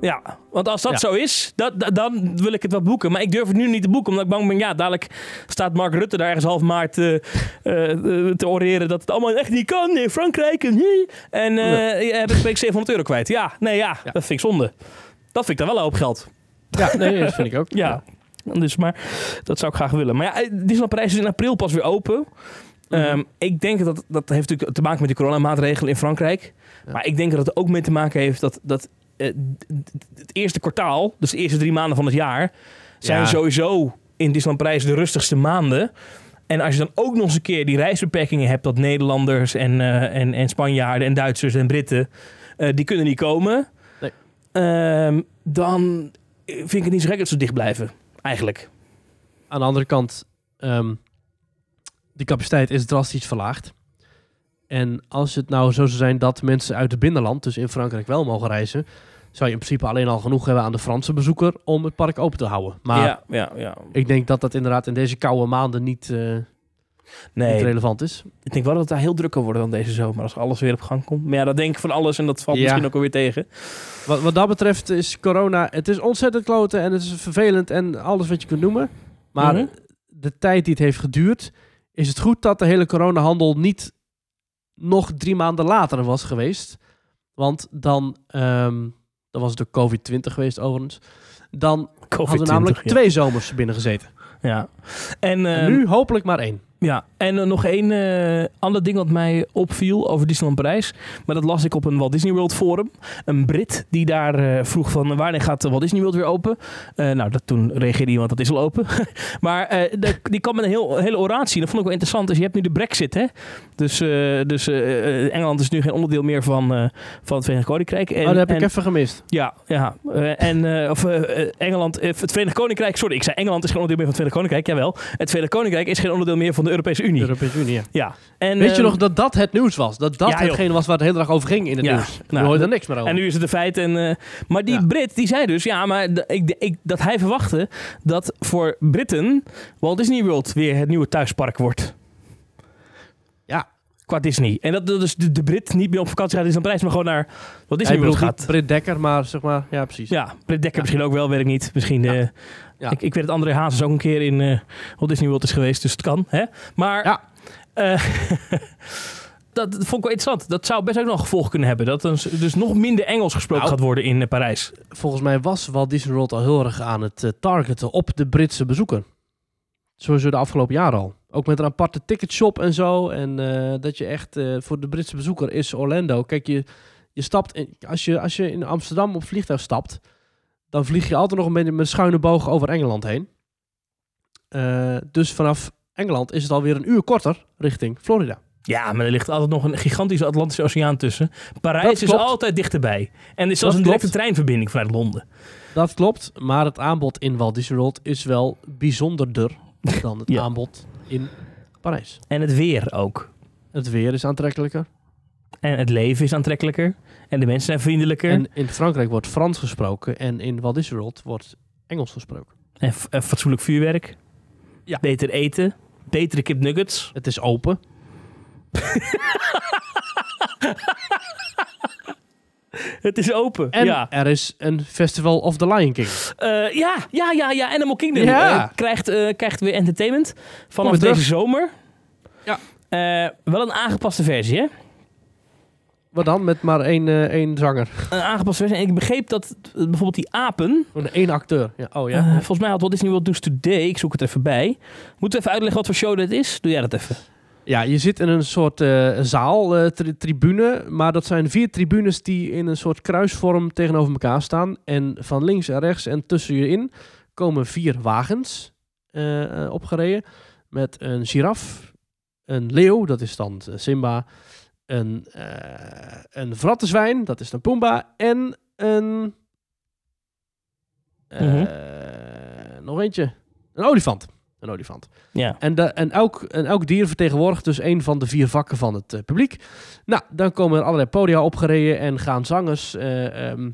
Ja, want als dat Ja. zo is, dat, dat- dan wil ik het wel boeken. Maar ik durf het nu niet te boeken, omdat ik bang ben... Ja, dadelijk staat Mark Rutte daar ergens half maart eh, eh, eh, te oreren... dat het allemaal echt niet kan in Frankrijk. En, en eh ja, heb ik week 700 euro kwijt. Ja, nee, ja, Ja. dat vind ik zonde. Dat vind ik dan wel een hoop geld. Ja, nee, dat vind ik ook. <laughs> Ja, dus maar dat zou ik graag willen. Maar ja, Disneyland Parijs is in april pas weer open. Mhm. Ehm, ik denk dat dat heeft natuurlijk te maken met de coronamaatregelen in Frankrijk. Ja. Maar ik denk dat het ook mee te maken heeft dat, dat het eerste kwartaal, dus de eerste drie maanden van het jaar, zijn Ja. sowieso in Disneyland Parijs de rustigste maanden. En als je dan ook nog eens een keer die reisbeperkingen hebt, dat Nederlanders en, eh, en, en Spanjaarden en Duitsers en Britten, eh, die kunnen niet komen. Nee. Ehm, dan vind ik het niet zo gek dat ze dicht blijven, eigenlijk. Aan de andere kant, ehm die capaciteit is drastisch verlaagd. En als het nou zo zou zijn dat mensen uit het binnenland, dus in Frankrijk, wel mogen reizen, zou je in principe alleen al genoeg hebben aan de Franse bezoeker om het park open te houden. Maar ja, ja, ja. ik denk dat dat inderdaad in deze koude maanden niet, eh, niet Nee, relevant is. ik denk wel dat het daar heel druk kan worden dan deze zomer als alles weer op gang komt. Maar ja, dat denk ik van alles en dat valt Ja. misschien ook alweer tegen. Wat, wat dat betreft is corona, het is ontzettend kloten en het is vervelend en alles wat je kunt noemen. Maar Mhm. de tijd die het heeft geduurd, is het goed dat de hele coronahandel niet nog drie maanden later was geweest. Want dan, ehm, dan was het de COVID-20 geweest overigens. Dan hadden we namelijk twee zomers binnen gezeten. Ja. En, En ehm, nu hopelijk maar één. Ja, en eh, nog één eh, ander ding wat mij opviel over Disneyland Parijs. Maar dat las ik op een Walt Disney World forum. Een Brit die daar eh, vroeg van wanneer gaat Walt Disney World weer open? Nou, dat, toen reageerde iemand dat is al open. <laughs> maar de- die kwam met een heel, hele oratie. Dat vond ik wel interessant. Dus je hebt nu de brexit hè. Dus, dus Engeland is nu geen onderdeel meer van, van het Verenigd Koninkrijk. En, oh, dat heb ik en- even gemist. ja, ja. En, of Engeland, het Verenigd Koninkrijk, sorry, ik zei Engeland is geen onderdeel meer van het Verenigd Koninkrijk, jawel. Het Verenigd Koninkrijk is geen onderdeel meer van de Europese De Unie. Europese Unie, ja. Ja. En, Weet je ehm, nog dat dat het nieuws was? Dat dat ja, hetgene was waar het de hele dag over ging in het Ja, nieuws. Nou, hoor je er niks meer over. En nu is het een feit. En, eh, maar die. Brit die zei dus, ja, maar ik, ik, dat hij verwachtte dat voor Britten Walt Disney World weer het nieuwe thuispark wordt. Ja. Qua Disney. En dat, dat dus de, de Brit niet meer op vakantie gaat in zijn prijs, maar gewoon naar Walt Disney bedoelt niet gaat. Britt Dekker, maar zeg maar, ja precies. Ja, Brit Dekker Ja. misschien ook wel, weet ik niet. Misschien, Ja. eh, Ja. Ik, ik weet dat André Hazes ook een keer in eh, Walt Disney World is geweest, dus het kan. Hè? Maar Ja. eh, <laughs> dat vond ik wel interessant. Dat zou best ook nog gevolg kunnen hebben. Dat er dus nog minder Engels gesproken Nou. gaat worden in Parijs. Volgens mij was Walt Disney World al heel erg aan het targeten op de Britse bezoeker. Sowieso de afgelopen jaren al. Ook met een aparte ticketshop en zo. En eh, dat je echt eh, voor de Britse bezoeker is Orlando. Kijk, je, je stapt in, als, je, als je in Amsterdam op vliegtuig stapt, dan vlieg je altijd nog een beetje met een schuine boog over Engeland heen. Eh, dus vanaf Engeland is het alweer een uur korter richting Florida. Ja, maar er ligt altijd nog een gigantische Atlantische Oceaan tussen. Parijs is altijd dichterbij. En er is zelfs een directe treinverbinding vanuit Londen. Dat klopt, maar het aanbod in Walt Disney World is wel bijzonderder <laughs> dan het Ja. aanbod in Parijs. En het weer ook. Het weer is aantrekkelijker. En het leven is aantrekkelijker. En de mensen zijn vriendelijker. En, En in Frankrijk wordt Frans gesproken en in Walt Disney World wordt Engels gesproken. f- en fatsoenlijk vuurwerk. Ja. Beter eten. Betere kipnuggets. Het is open. <laughs> <laughs> Het is open. En ja. er is een Festival of the Lion King. Eh, ja, ja, ja, ja. Animal Kingdom Ja. eh, krijgt, eh, krijgt weer entertainment vanaf terug. deze zomer. Ja. Eh, wel een aangepaste versie, hè? Wat dan? Met maar één, eh, één zanger. Een aangepaste versie. En ik begreep dat bijvoorbeeld die apen... Gewoon één acteur. Ja. Oh ja. volgens mij had Walt Disney World News Today. Ik zoek het even bij. Moeten we even uitleggen wat voor show dit is? Doe jij dat even. Ja, je zit in een soort eh, zaal, eh, tri- tribune. Maar dat zijn vier tribunes die in een soort kruisvorm tegenover elkaar staan. En van links en rechts en tussen je in komen vier wagens eh, opgereden. Met een giraf, een leeuw, dat is dan Simba. Een, een vrattenzwijn, dat is dan Pumbaa. En een... Mhm. Nog eentje. Een olifant. Een olifant. Ja. En, de, en, elk, en elk dier vertegenwoordigt dus een van de vier vakken van het eh, publiek. Nou, dan komen er allerlei podia opgereden en gaan zangers. eh, ehm,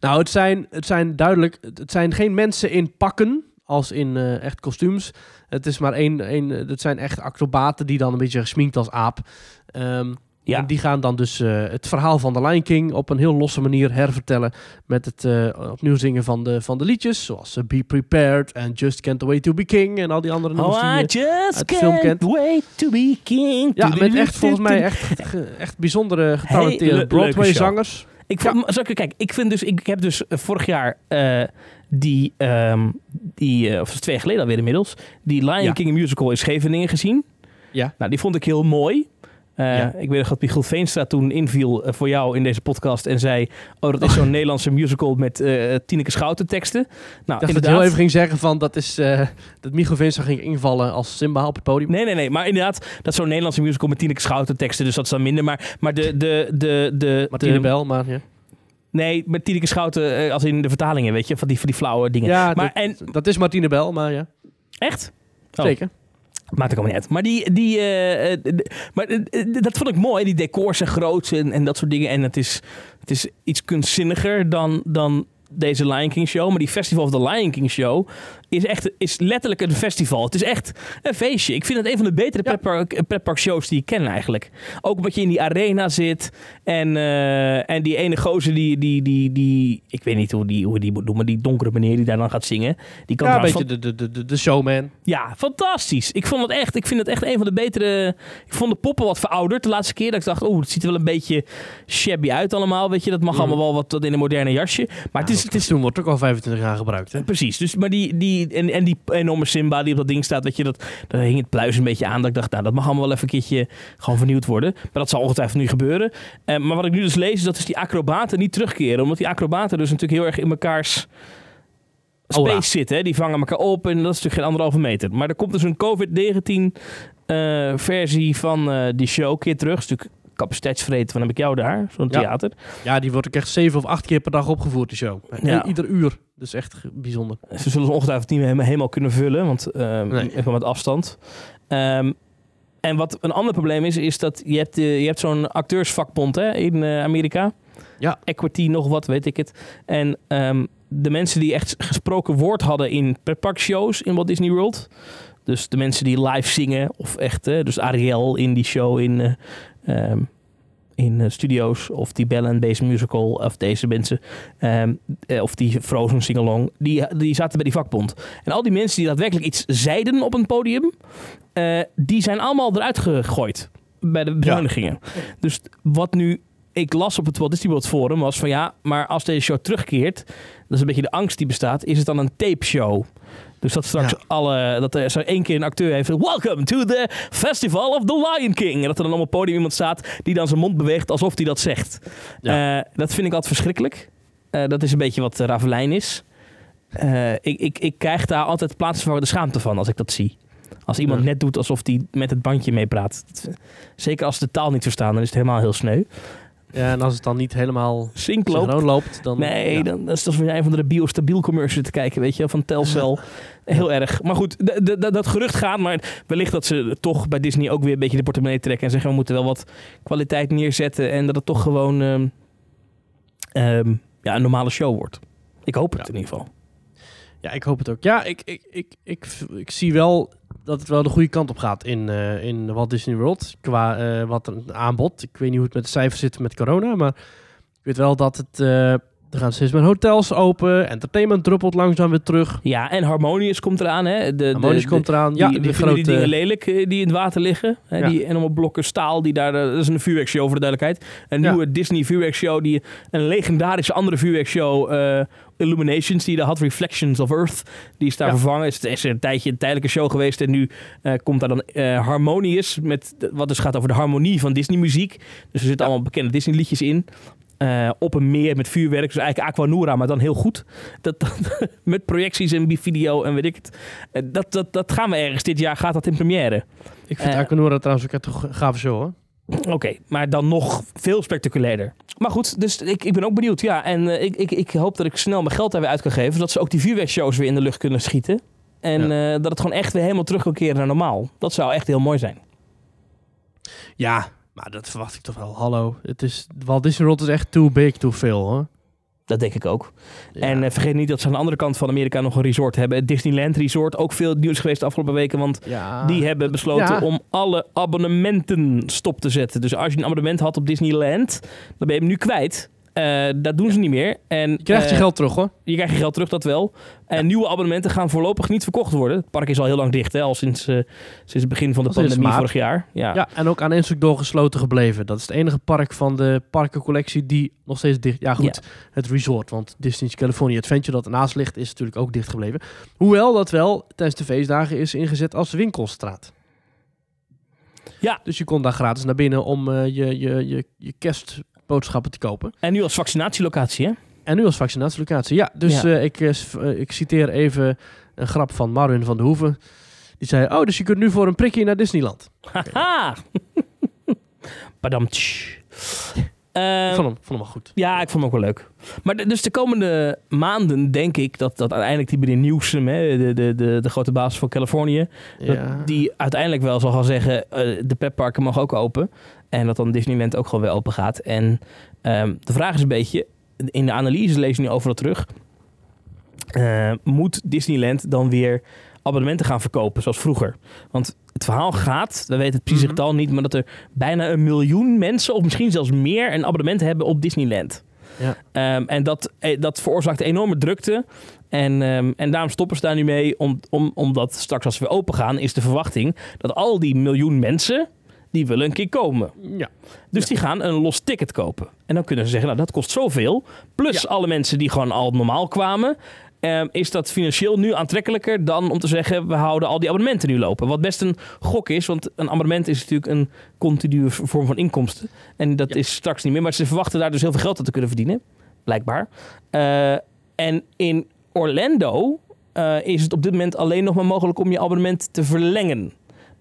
nou, het zijn, het zijn duidelijk, het zijn geen mensen in pakken als in eh, echt kostuums. Het is maar één, één, het zijn echt acrobaten die dan een beetje gesminkt als aap. Ehm, Ja. En die gaan dan dus eh, het verhaal van de Lion King op een heel losse manier hervertellen. Met het eh, opnieuw zingen van de, van de liedjes. Zoals eh, Be Prepared en Just Can't Wait to Be King. En al die andere nummers Oh, die, uit de film kent. wait to be king. Ja, met echt volgens mij echt, echt bijzondere getalenteerde Hele leuke Broadway-zangers. Ik vond, zal ik, kijk, ik vind dus, ik heb dus vorig jaar die, ehm, die of twee jaar geleden alweer inmiddels, die Lion Ja. King musical in Scheveningen gezien. Ja. Nou, die vond ik heel mooi. Eh, Ja. Ik weet nog dat Michiel Veenstra toen inviel eh, voor jou in deze podcast en zei, oh, dat is zo'n Nederlandse musical met eh Tineke Schouten teksten. Nou, dat inderdaad. je heel even ging zeggen van dat is dat Michiel Vincent ging invallen als Simba op het podium. Nee, nee, nee. Maar inderdaad, dat is zo'n Nederlandse musical met Tineke Schouten teksten, dus dat is dan minder. Maar, maar de, de, de, de, Martine de- Bel, maar ja. Nee, met Tineke Schouten als in de vertalingen, weet je, van die, van die flauwe dingen. Ja, maar dat, en, dat is Martine Bel, maar ja. echt? Oh. Zeker. Maakt ook allemaal niet uit. Maar, die, die, eh, eh, maar eh, dat vond ik mooi. Die decors zijn groot en, en dat soort dingen. En het is, het is iets kunstzinniger dan, dan deze Lion King show. Maar die Festival of the Lion King show is echt is letterlijk een festival. Het is echt een feestje. Ik vind het een van de betere Ja. pretpark, shows die ik ken eigenlijk. Ook omdat je in die arena zit. En, eh, en die ene gozer die, die, die, die... Ik weet niet hoe die, hoe die moet doen. Maar die donkere meneer die daar dan gaat zingen. Die kan Ja, een beetje de, de, de, de showman. ja, fantastisch. Ik vond het echt. Ik vind het echt een van de betere. Ik vond de poppen wat verouderd de laatste keer. Dat ik dacht, oh, het ziet er wel een beetje shabby uit allemaal. Weet je, dat mag Mhm. allemaal wel wat in een moderne jasje. Maar het is, het is toen wordt ook al 25 jaar gebruikt. Hè? precies. Dus, maar die, die en, en die enorme Simba die op dat ding staat, weet je, dat daar hing het pluis een beetje aan. Dat ik dacht, nou, dat mag allemaal wel even een keertje gewoon vernieuwd worden. Maar dat zal ongetwijfeld nu gebeuren. Eh, maar wat ik nu dus lees, is dat dus die acrobaten niet terugkeren, omdat die acrobaten dus natuurlijk heel erg in mekaars space zitten. Hè? Die vangen elkaar op en dat is natuurlijk geen anderhalve meter. Maar er komt dus een COVID-19 eh, versie van eh, die show een keer terug. Dat is natuurlijk capaciteitsvreten, van heb ik jou daar, zo'n Ja. theater. Ja, die wordt ook echt zeven of acht keer per dag opgevoerd, die show. Ja. I- Ieder uur. Dus echt bijzonder. Ze zullen ze ongetwijfeld niet meer helemaal, helemaal kunnen vullen, want ehm, Nee. even met afstand. Ehm, en wat een ander probleem is, is dat je hebt, eh, je hebt zo'n acteursvakbond hè, in eh, Amerika. Ja. Equity, nog wat, weet ik het. En ehm, de mensen die echt gesproken woord hadden in pretparkshows in Walt Disney World. Dus de mensen die live zingen, of echt, hè, dus Ariel in die show in, eh, in eh, studio's, of die Bell and Bass musical, of deze mensen, ehm, eh, of die Frozen sing-along, die, die zaten bij die vakbond. En al die mensen die daadwerkelijk iets zeiden op een podium, eh, die zijn allemaal eruit gegooid bij de bezuinigingen. Dus wat nu ik las op het Walt Disney World Forum was van ja, maar als deze show terugkeert, dat is een beetje de angst die bestaat, is het dan een tape show? Dus dat straks Ja. alle, dat er zo één keer een acteur heeft, welcome to the Festival of the Lion King. En dat er dan op het podium iemand staat die dan zijn mond beweegt alsof hij dat zegt. Ja. Eh, dat vind ik altijd verschrikkelijk. Eh, dat is een beetje wat Ravelijn is. Eh, ik, ik, ik krijg daar altijd plaatsvervangende schaamte van als ik dat zie. Als iemand Ja. net doet alsof hij met het bandje meepraat. Zeker als ze de taal niet verstaan, dan is het helemaal heel sneu. Ja, en als het dan niet helemaal Sync loopt. synchroon loopt, dan... Nee, ja. dan, dat is alsof jij een van de biostabiel commercial te kijken, weet je, wel, van Telcel. Heel erg. Maar goed, dat gerucht gaat, maar wellicht dat ze toch bij Disney ook weer een beetje de portemonnee trekken en zeggen we moeten wel wat kwaliteit neerzetten en dat het toch gewoon ehm, ehm, ja, een normale show wordt. Ik hoop het Ja. in ieder geval. Ja, ik hoop het ook. Ja, ik, ik, ik, ik, ik zie wel dat het wel de goede kant op gaat in, eh, in Walt Disney World. Qua eh, wat een aanbod. Ik weet niet hoe het met de cijfers zit met corona, maar ik weet wel dat het... eh, er gaan steeds meer hotels open. Entertainment druppelt langzaam weer terug. Ja, en Harmonious komt eraan. Hè? De, Harmonisch de, komt eraan. Die, ja, die grote... die dingen lelijk die in het water liggen. Hè, Ja. Die enorme blokken staal die daar... Dat is een vuurwerkshow voor de duidelijkheid. Een Ja. nieuwe Disney vuurwerkshow. Die, een legendarische andere vuurwerkshow... eh, Illuminations, die daar had Reflections of Earth. Die is daar Ja. vervangen. Het is een tijdje een tijdelijke show geweest. En nu eh, komt daar dan eh, Harmonious. Met, wat dus gaat over de harmonie van Disney muziek. Dus er zitten allemaal bekende Disney liedjes in. Eh, op een meer met vuurwerk. Dus eigenlijk Aquanura, maar dan heel goed. Dat, dat- <laughs> met projecties en video en weet ik het. Dat, dat, dat gaan we ergens dit jaar. Gaat dat in première? Ik vind eh, Aquanura trouwens ook echt een gave show, hoor. Oké, maar dan nog veel spectaculairder. Maar goed, dus ik, ik ben ook benieuwd. Ja, en eh, ik, ik, ik hoop dat ik snel mijn geld daar weer uit kan geven. Zodat ze ook die vuurwerkshows weer in de lucht kunnen schieten. En eh, dat het gewoon echt weer helemaal terug kan keren naar normaal. Dat zou echt heel mooi zijn. Ja, maar dat verwacht ik toch wel. Hallo. Het is, Walt Disney World is echt too big, too veel, hoor. Dat denk ik ook. Ja. En eh, vergeet niet dat ze aan de andere kant van Amerika nog een resort hebben. Het Disneyland Resort. Ook veel nieuws geweest de afgelopen weken. Want ja. Die hebben besloten Ja. om alle abonnementen stop te zetten. Dus als je een abonnement had op Disneyland, dan ben je hem nu kwijt. Eh, dat doen ze niet meer. En, Je krijgt je eh, geld terug, hoor. je krijgt je geld terug, dat wel. En nieuwe abonnementen gaan voorlopig niet verkocht worden. Het park is al heel lang dicht, hè? al sinds, eh, sinds het begin van de pandemie vorig jaar. Ja. Ja, en ook aan één stuk doorgesloten gebleven. Dat is het enige park van de parkencollectie die nog steeds dicht... Ja, goed, het resort. Want Disney's California Adventure dat ernaast ligt, is natuurlijk ook dicht gebleven. Hoewel dat wel tijdens de feestdagen is ingezet als winkelstraat. Ja. Dus je kon daar gratis naar binnen om je, je, je, je kerstboodschappen te kopen. En nu als vaccinatielocatie, hè? En nu als vaccinatielocatie. Ja, dus Ja. eh, ik, eh, eh, ik citeer even een grap van Marvin van de Hoeven. Die zei, oh, dus je kunt nu voor een prikje naar Disneyland. Haha! <laughs> Badamtsch. Ik Eh, vond hem, vond hem wel goed. Ja, ik vond hem ook wel leuk. Maar de- dus de komende maanden denk ik dat, dat uiteindelijk die meneer Newsom, hè, de, de, de, de grote baas van Californië, dat die uiteindelijk wel zal gaan zeggen, eh, de petparken mogen ook open. En dat dan Disneyland ook gewoon weer open gaat. En ehm, de vraag is een beetje, in de analyse lees je nu overal terug, eh, moet Disneyland dan weer abonnementen gaan verkopen zoals vroeger? Want het verhaal gaat, we weten het precies Mhm. niet, maar dat er bijna een miljoen mensen, of misschien zelfs meer, een abonnement hebben op Disneyland. Ja. Ehm, en dat, eh, dat veroorzaakt enorme drukte. En, ehm, en daarom stoppen ze daar nu mee. Om, om, omdat straks als we weer open gaan, is de verwachting dat al die miljoen mensen, die willen een keer komen. Ja. Dus Ja. die gaan een los ticket kopen. En dan kunnen ze zeggen, nou dat kost zoveel. Plus alle mensen die gewoon al normaal kwamen. ehm, is dat financieel nu aantrekkelijker dan om te zeggen... we houden al die abonnementen nu lopen. Wat best een gok is, want een abonnement is natuurlijk een continue vorm van inkomsten. En dat Ja. is straks niet meer. Maar ze verwachten daar dus heel veel geld aan te kunnen verdienen. Blijkbaar. Eh, en in Orlando eh, is het op dit moment alleen nog maar mogelijk om je abonnement te verlengen.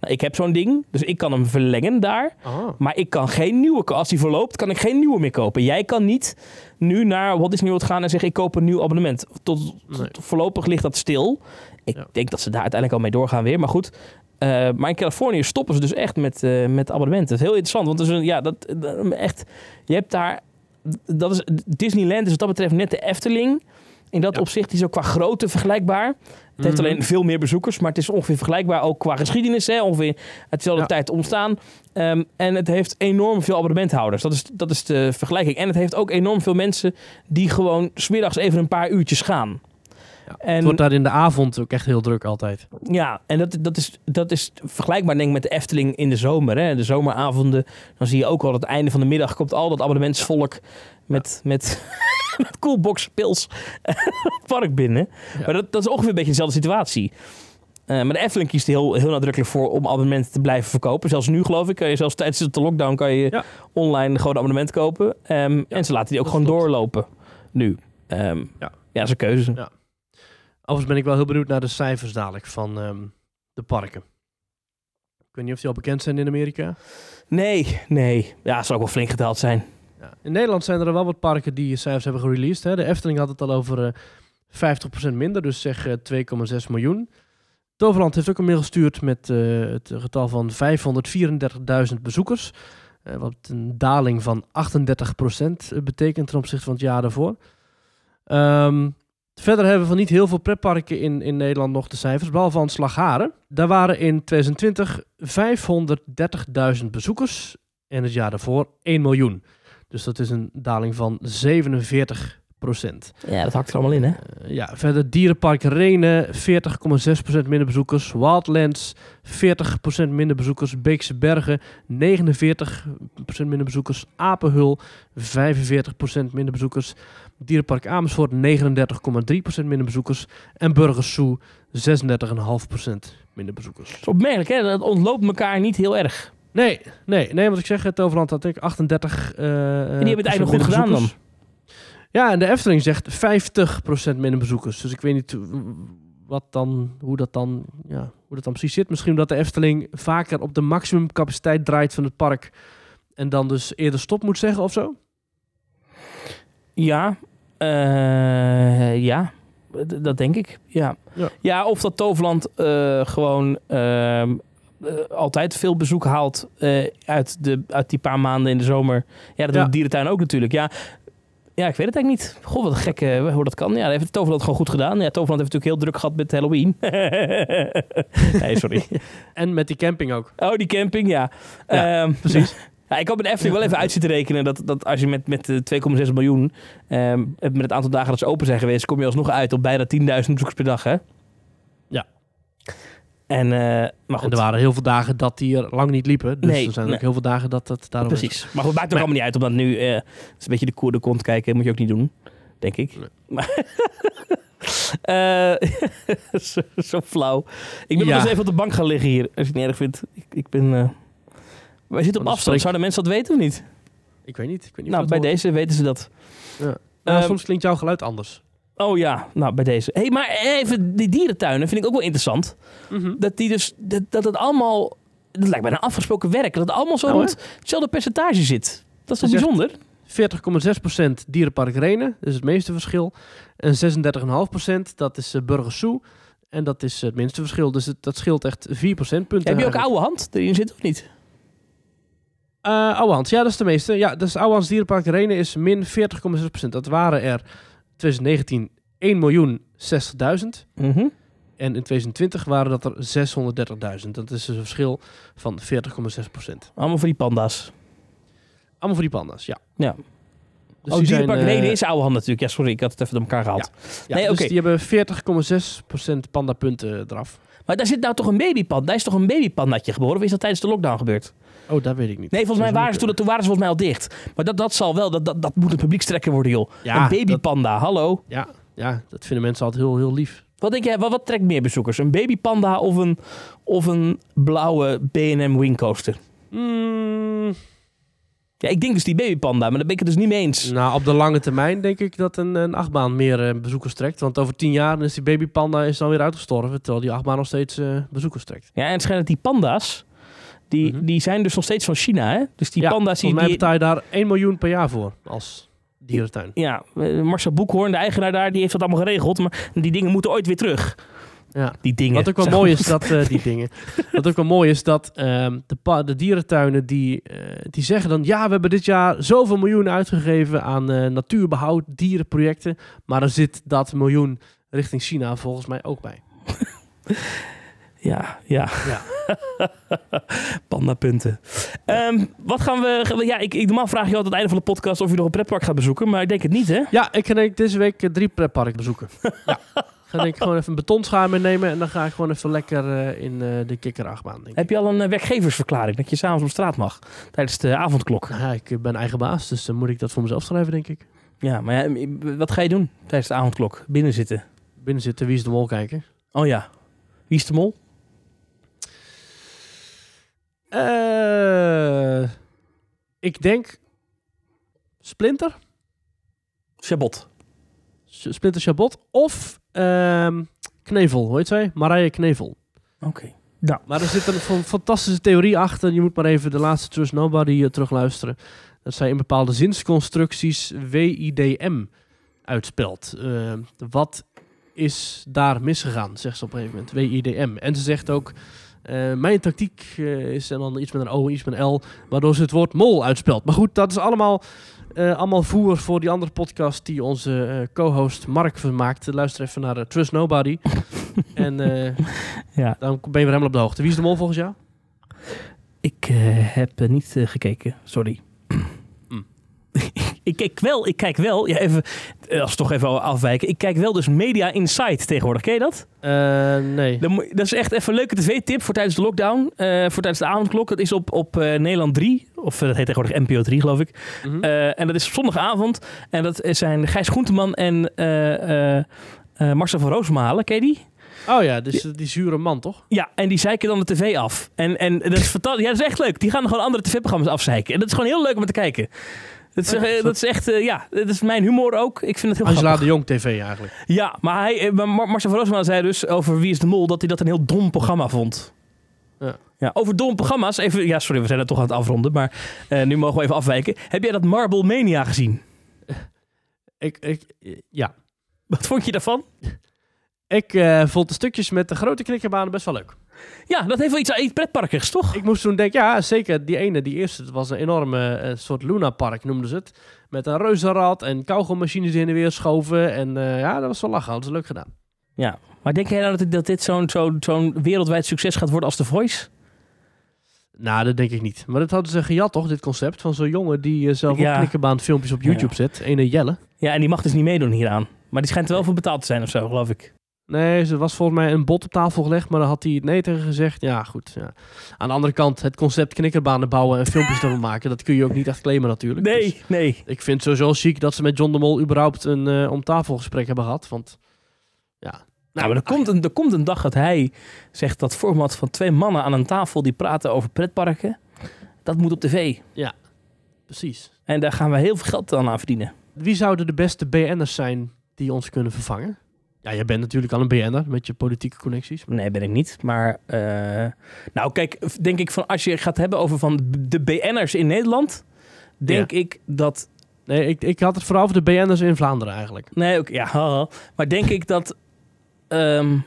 Nou, ik heb zo'n ding, dus ik kan hem verlengen daar. Ah. Maar ik kan geen nieuwe Als die verloopt, kan ik geen nieuwe meer kopen. Jij kan niet nu naar Walt Disney World gaan en zeggen... ik koop een nieuw abonnement. Tot, tot- voorlopig ligt dat stil. Ik Ja. denk dat ze daar uiteindelijk al mee doorgaan weer. Maar goed. Eh, maar in Californië stoppen ze dus echt met, eh, met abonnementen. Dat is heel interessant. Want is een, ja, dat, dat- echt... Je hebt daar... Dat is, Disneyland is wat dat betreft net de Efteling. In dat Ja. opzicht is ook qua grootte vergelijkbaar. Het heeft Mhm. alleen veel meer bezoekers, maar het is ongeveer vergelijkbaar ook qua geschiedenis. Hè? Ongeveer uit dezelfde Ja. tijd ontstaan. Ehm, en het heeft enorm veel abonnementhouders. Dat is, dat is de vergelijking. En het heeft ook enorm veel mensen die gewoon smiddags even een paar uurtjes gaan. Ja. En, Het wordt daar in de avond ook echt heel druk altijd. ja, en dat, dat, is, dat is vergelijkbaar denk ik met de Efteling in de zomer. Hè? De zomeravonden, dan zie je ook al het einde van de middag komt al dat abonnementsvolk met, met, met <laughs> coolbox pils het park binnen. Ja. Maar dat, dat is ongeveer een beetje dezelfde situatie. Eh, maar de Efteling kiest er heel, heel nadrukkelijk voor om abonnementen te blijven verkopen. Zelfs nu geloof ik, kan je zelfs tijdens de lockdown kan je Ja. online gewoon een abonnement kopen. Ehm, en ze laten die ook gewoon klopt. doorlopen nu. Ehm, Ja. ja. is een keuze. Ja. Overigens ben ik wel heel benieuwd naar de cijfers dadelijk van ehm, de parken. Ik weet niet of die al bekend zijn in Amerika. Nee, nee. Ja, zal ook wel flink gedaald zijn. In Nederland zijn er wel wat parken die cijfers hebben gereleased. Hè. De Efteling had het al over eh 50% minder, dus zeg eh, 2,6 miljoen. Toverland heeft ook een mail gestuurd met eh, het getal van 534.000 bezoekers. Eh, wat een daling van 38% betekent ten opzichte van het jaar daarvoor. Ehm, verder hebben we van niet heel veel pretparken in, in Nederland nog de cijfers, behalve van. Daar waren in 2020 530.000 bezoekers en het jaar daarvoor 1 miljoen. Dus dat is een daling van 47% Ja, dat hakt er allemaal in, hè? eh, ja, verder Dierenpark Renen, 40,6% minder bezoekers. Wildlands, 40% minder bezoekers. Beekse Bergen, 49% minder bezoekers. Apenhul, 45% minder bezoekers. Dierenpark Amersfoort, 39,3% minder bezoekers. En Burgersoe, 36,5% minder bezoekers. Dat is opmerkelijk, hè? Dat ontloopt elkaar niet heel erg. Nee, nee, nee, wat ik zeg, het Overland had ik 38. eh En die hebben het eigenlijk goed gedaan dan. Ja, en de Efteling zegt 50% minder bezoekers. Dus ik weet niet wat dan, hoe, dat dan, ja, hoe dat dan precies zit. Misschien omdat de Efteling vaker op de maximumcapaciteit draait van het park. En dan dus eerder stop moet zeggen of zo. Ja, eh, ja, D- dat denk ik. Ja, Ja. ja. of dat Toverland eh, gewoon ehm, eh, altijd veel bezoek haalt eh, uit, de, uit die paar maanden in de zomer. Ja, dat doet Ja. de dierentuin ook natuurlijk. Ja. ja, ik weet het eigenlijk niet. Goh, wat een gekke hoe dat kan. Ja, heeft Toverland gewoon goed gedaan. Ja, Toverland heeft natuurlijk heel druk gehad met Halloween. <laughs> nee, sorry. En met die camping ook. Oh, die camping, ja. Ja, Ehm, precies. <laughs> Ja, ik had met Efteling wel even uit zitten rekenen dat, dat als je met, met eh, 2,6 miljoen, ehm, met het aantal dagen dat ze open zijn geweest, kom je alsnog uit op bijna 10.000 bezoekers per dag, hè? Ja. En, eh, maar En goed, er waren heel veel dagen dat die er lang niet liepen. Dus Nee, er zijn nee. ook heel veel dagen dat het daarom is. precies. Maar goed, maakt ook Maar- allemaal niet uit, omdat nu eh, het is een beetje de koer de kont kijken, moet je ook niet doen, denk ik. Nee. Maar <laughs> Eh, <laughs> zo, zo flauw. Ik ben Ja. nog eens even op de bank gaan liggen hier, als je het niet erg vindt. Ik, ik ben... eh, Wij zitten op afstand. spreek- Zouden mensen dat weten of niet? Ik weet niet. Ik weet niet Nou, bij dat deze weten ze dat. Ja. Nou, Ehm, soms klinkt jouw geluid anders. Oh ja, nou bij deze. hey, maar even die dierentuinen vind ik ook wel interessant. Dat die dus, dat, dat het allemaal, dat lijkt bijna afgesproken werk. Dat het allemaal zo Nou, rond hetzelfde percentage zit. Dat is toch bijzonder? 40,6% Dierenpark Renen, dat is het meeste verschil. En 36,5% dat is uh, Burgersoe. En dat is het minste verschil. Dus het, dat scheelt echt 4 procentpunten. Heb je ook oude hand erin zitten of niet? Eh, Ouwehand, ja, dat is de meeste. Ja, dus Ouwehands Dierenpark Renen is min 40,6%. Dat waren er 2019 1 miljoen 60.000. Mhm. En in 2020 waren dat er 630.000. Dat is dus een verschil van 40,6%. Allemaal voor die panda's. Allemaal voor die panda's, ja. Ja. Dus oh, die dierenpark zijn, eh, Renen is oude hand natuurlijk. Ja, sorry, ik had het even door elkaar gehaald. Ja, nee, dus die hebben 40,6% pandapunten eraf. Maar daar zit nou toch een babypanda. Daar is toch een babypandatje geboren? Of is dat tijdens de lockdown gebeurd? Oh, dat weet ik niet. Nee, volgens mij Dat waren ze toen, toen waren ze volgens mij al dicht. Maar dat, dat zal wel, dat, dat, dat moet een publiekstrekker worden, joh. Ja, een babypanda, hallo. Ja, ja, dat vinden mensen altijd heel, heel lief. Wat denk jij, wat, wat trekt meer bezoekers? Een babypanda of een, of een blauwe B&M wingcoaster? Mm, Ja, ik denk dus die babypanda, maar daar ben ik het dus niet mee eens. nou, op de lange termijn denk ik dat een, een achtbaan meer eh, bezoekers trekt. Want over tien jaar is die babypanda is dan weer uitgestorven. Terwijl die achtbaan nog steeds eh, bezoekers trekt. Ja, en het schijnt dat die panda's, die, Mhm. die zijn dus nog steeds van China, hè? Dus die ja, panda's die... mij betaal je daar 1 miljoen per jaar voor als dierentuin. ja, eh, Marcel Boekhoorn, de eigenaar daar, die heeft dat allemaal geregeld. Maar die dingen moeten ooit weer terug. Ja. Die dingen. Wat ook wel mooi is, dat eh, die dingen. Wat ook wel mooi is dat ehm, de, de dierentuinen die, eh, die zeggen dan: ja, we hebben dit jaar zoveel miljoen uitgegeven aan eh, natuurbehoud, dierenprojecten. Maar er zit dat miljoen richting China volgens mij ook bij. <laughs> Ja, ja. Ja. <laughs> Pandapunten. Ehm, wat gaan we... Ja, ik, ik normaal vraag je altijd aan het einde van de podcast of je nog een pretpark gaat bezoeken. Maar ik denk het niet, hè? Ja, ik ga denk deze week eh, drie pretparken bezoeken. <laughs> ja. Ga denk ik gewoon even een betonschaar meenemen en dan ga ik gewoon even lekker eh, in eh, de kikkerachtbaan. Heb je al een werkgeversverklaring dat je s'avonds op straat mag? Tijdens de avondklok. Nou ja, ik ben eigen baas, dus dan moet ik dat voor mezelf schrijven, denk ik. Ja, maar ja, wat ga je doen tijdens de avondklok? Binnen zitten. Binnen zitten, wie is de mol kijken. Oh ja. Wie is de mol? Eh, ik denk Splinter, Chabot. Splinter Chabot of ehm, Knevel, hoe heet zij? Marije Knevel. Oké. Nou. Maar er zit een fa- fantastische theorie achter. Je moet maar even de laatste Trust Nobody eh, terugluisteren. Dat zij in bepaalde zinsconstructies WIDM uitspelt. Eh, wat is daar misgegaan, zegt ze op een gegeven moment. WIDM. En ze zegt ook... eh, mijn tactiek eh, is en dan iets met een O iets met een L, waardoor ze het woord mol uitspelt. Maar goed, dat is allemaal, eh, allemaal voer voor die andere podcast die onze co-host Mark vermaakt. Luister even naar Trust Nobody. <laughs> en Ja. dan ben je weer helemaal op de hoogte. Wie is de mol volgens jou? Ik heb niet gekeken, sorry. Mm. <laughs> ik kijk wel, ik kijk wel, ja, even, eh, als we toch even afwijken. Ik kijk wel dus Media Insight tegenwoordig, ken je dat? Eh, nee. Dat is echt even een leuke tv-tip voor tijdens de lockdown. eh, voor tijdens de avondklok. Dat is op, op Nederland 3. Of dat heet tegenwoordig NPO 3, geloof ik. Mhm. En dat is op zondagavond. En dat zijn Gijs Groenteman en Marcel van Roosmalen. Ken je die? oh ja, dus die zure man, toch? Ja, en die zeiken dan de tv af. En, en dat is fantastisch. Ja, dat is echt leuk. Die gaan gewoon andere tv-programma's afzeiken. En dat is gewoon heel leuk om te kijken. Dat is, eh, dat is echt, eh, ja, dat is mijn humor ook. Ik vind het heel Angela grappig. de Jong TV eigenlijk. Ja, maar hij, eh, Marcel van zei dus over Wie is de Mol... dat hij dat een heel dom programma vond. Ja. Ja, over domme programma's. Even, ja, sorry, we zijn er toch aan het afronden. Maar eh, nu mogen we even afwijken. Heb jij dat Marble Mania gezien? <laughs> Ik, ik, ja. Wat vond je daarvan? Ik eh, vond de stukjes met de grote knikkerbanen best wel leuk. Ja, dat heeft wel iets, iets pretparkigs, toch? Ik moest toen denken, ja zeker, die ene, die eerste, het was een enorme eh, soort Luna-park noemden ze het. Met een reuzenrad en kauwgommachines die heen en weer schoven. En eh, ja, dat was wel lachen, dat is leuk gedaan. Ja. Maar denk jij nou dat, dat dit zo'n zo'n zo'n wereldwijd succes gaat worden als The Voice? Nou, dat denk ik niet. Maar dat hadden ze gejat toch, dit concept, van zo'n jongen die eh, zelf Ja. ook knikkerbaan filmpjes op YouTube zet. Ene Jelle. Ja, en die mag dus niet meedoen hieraan. Maar die schijnt er wel voor betaald te zijn of zo, geloof ik. Nee, er was volgens mij een bot op tafel gelegd, maar dan had hij het nee tegen gezegd. Ja, goed. Ja. Aan de andere kant, het concept knikkerbanen bouwen en filmpjes ervan <laughs> maken, dat kun je ook niet echt claimen natuurlijk. Dus Nee, nee. ik vind het sowieso ziek dat ze met John de Mol überhaupt een eh om tafelgesprek hebben gehad. Want ja. Nou, maar er komt, een, er komt een dag dat hij zegt dat format van twee mannen aan een tafel die praten over pretparken. Dat moet op tv. Precies. En daar gaan we heel veel geld dan aan verdienen. Wie zouden de beste BN'ers zijn die ons kunnen vervangen? Ja, jij bent natuurlijk al een BN'er met je politieke connecties. Nee, ben ik niet. Maar, eh, nou kijk, denk ik van als je gaat hebben over van de BN'ers in Nederland. Denk ik dat Nee, ik, ik had het vooral over de BN'ers in Vlaanderen eigenlijk. Nee, ook, ja, maar denk ik dat ehm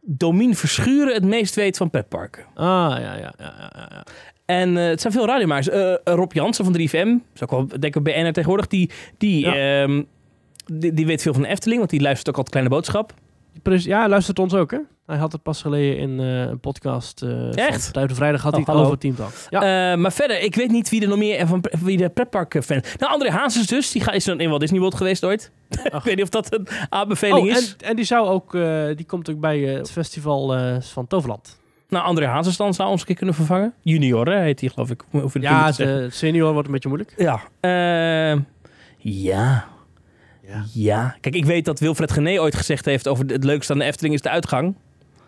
Domien Verschuren het meest weet van pretparken. Ah, ja, ja, ja, ja, ja. En eh, het zijn veel radiomakers. Eh Rob Jansen van 3FM, is ook wel denk ik BNR tegenwoordig, die, die, Ja. ehm, die, die weet veel van de Efteling, want die luistert ook altijd Kleine Boodschap. Ja, hij luistert ons ook, hè? Hij had het pas geleden in eh, een podcast. eh Echt? Van de Vrijdag had Oh, hij het hallo. over Team Talk. Ja. Eh, maar verder, ik weet niet wie er nog meer van wie de pretpark-fan... Nou, André Hazes dus, die is dan in Walt Disney World geweest ooit. <laughs> ik weet niet of dat een aanbeveling Oh, is. en, en die zou ook, die komt ook bij het festival van Toverland. Nou, André Hazes dan zou ons een keer kunnen vervangen. Junior, hè, heet die geloof ik. Hoef dat Ja, de senior wordt een beetje moeilijk. Ja. ja. Ja. Ja. Kijk, ik weet dat Wilfred Gené ooit gezegd heeft over het leukste aan de Efteling is de uitgang.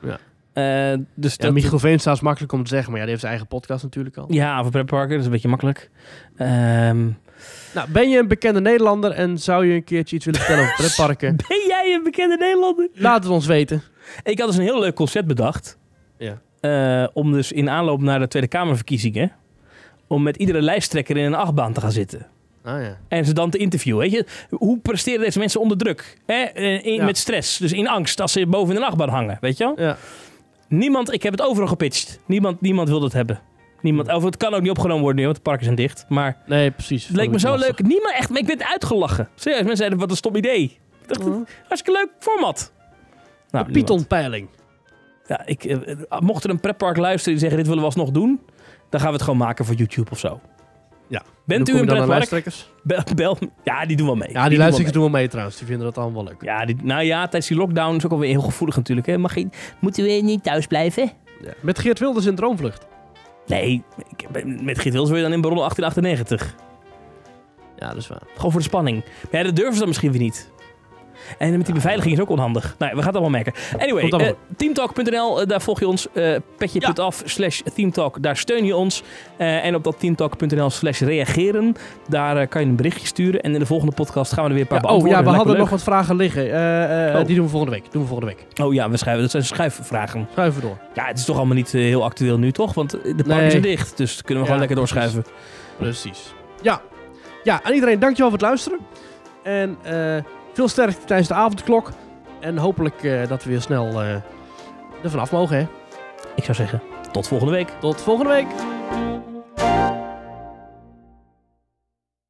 Ja. Eh, dus Ja, dat, Michiel Veenstra is makkelijk om te zeggen, maar ja, die heeft zijn eigen podcast natuurlijk al. ja, over pretparken, dat is een beetje makkelijk. Ehm, Nou, ben je een bekende Nederlander en zou je een keertje iets willen vertellen over pretparken? <laughs> ben jij een bekende Nederlander? Laat het ons weten. Ik had dus een heel leuk concept bedacht. Ja. Eh, om dus in aanloop naar de Tweede Kamerverkiezingen... om met iedere lijsttrekker in een achtbaan te gaan zitten. Ah ja. En ze dan te interviewen. Weet je, hoe presteren deze mensen onder druk? Hè? Eh, In, Ja. Met stress, dus in angst als ze boven in een achtbaan hangen. Weet je wel? Ja. Niemand, ik heb het overal gepitcht. Niemand, niemand wil het hebben. Niemand, of het kan ook niet opgenomen worden nu, want de parken zijn dicht. Maar Nee, precies. het leek me zo Lastig. leuk. Niemand echt, maar ik ben uitgelachen. Serieus, mensen zeiden wat een stom idee. Ik dacht, Mhm. hartstikke leuk format. Nou, De. Python-peiling. Ja, ik, eh, mocht er een pretpark luisteren die zeggen dit willen we alsnog doen, dan gaan we het gewoon maken voor YouTube of zo. Ja. Bent u aan pretpark? <laughs> Bel, bel, ja, die doen wel mee. Ja, die, wel doen wel mee trouwens. Die vinden dat allemaal wel leuk. Ja, die, nou ja, tijdens die lockdown is ook alweer heel gevoelig natuurlijk. Hè. Mag je, moeten we niet thuis blijven? Ja. Met Geert Wilders in Droomvlucht. Nee, ik, met Geert Wilders wil je dan in Baron 1898. Ja, dat is waar. Gewoon voor de spanning. Maar ja, dat durven ze dan misschien weer niet. En met die beveiliging is ook onhandig. Nou, ja, we gaan het allemaal merken. Anyway, eh, teamtalk.nl, eh, daar volg je ons. eh petje.af slash teamtalk, daar steun je ons. En op dat teamtalk.nl slash reageren, daar kan je een berichtje sturen. En in de volgende podcast gaan we er weer een paar Ja, oh ja, we hadden nog wat vragen liggen. Oh. Die doen we volgende week. Doen we volgende week. Oh ja, we schrijven, dat zijn schuifvragen. Schuiven door. Ja, het is toch allemaal niet heel actueel nu, toch? Want de parken Nee. zijn dicht, dus kunnen we gewoon lekker doorschuiven. Precies. Ja. Ja, aan iedereen dankjewel voor het luisteren. En eh, veel sterkte tijdens de avondklok. En hopelijk eh, dat we weer snel eh er vanaf mogen. Hè. Ik zou zeggen, tot volgende week. Tot volgende week.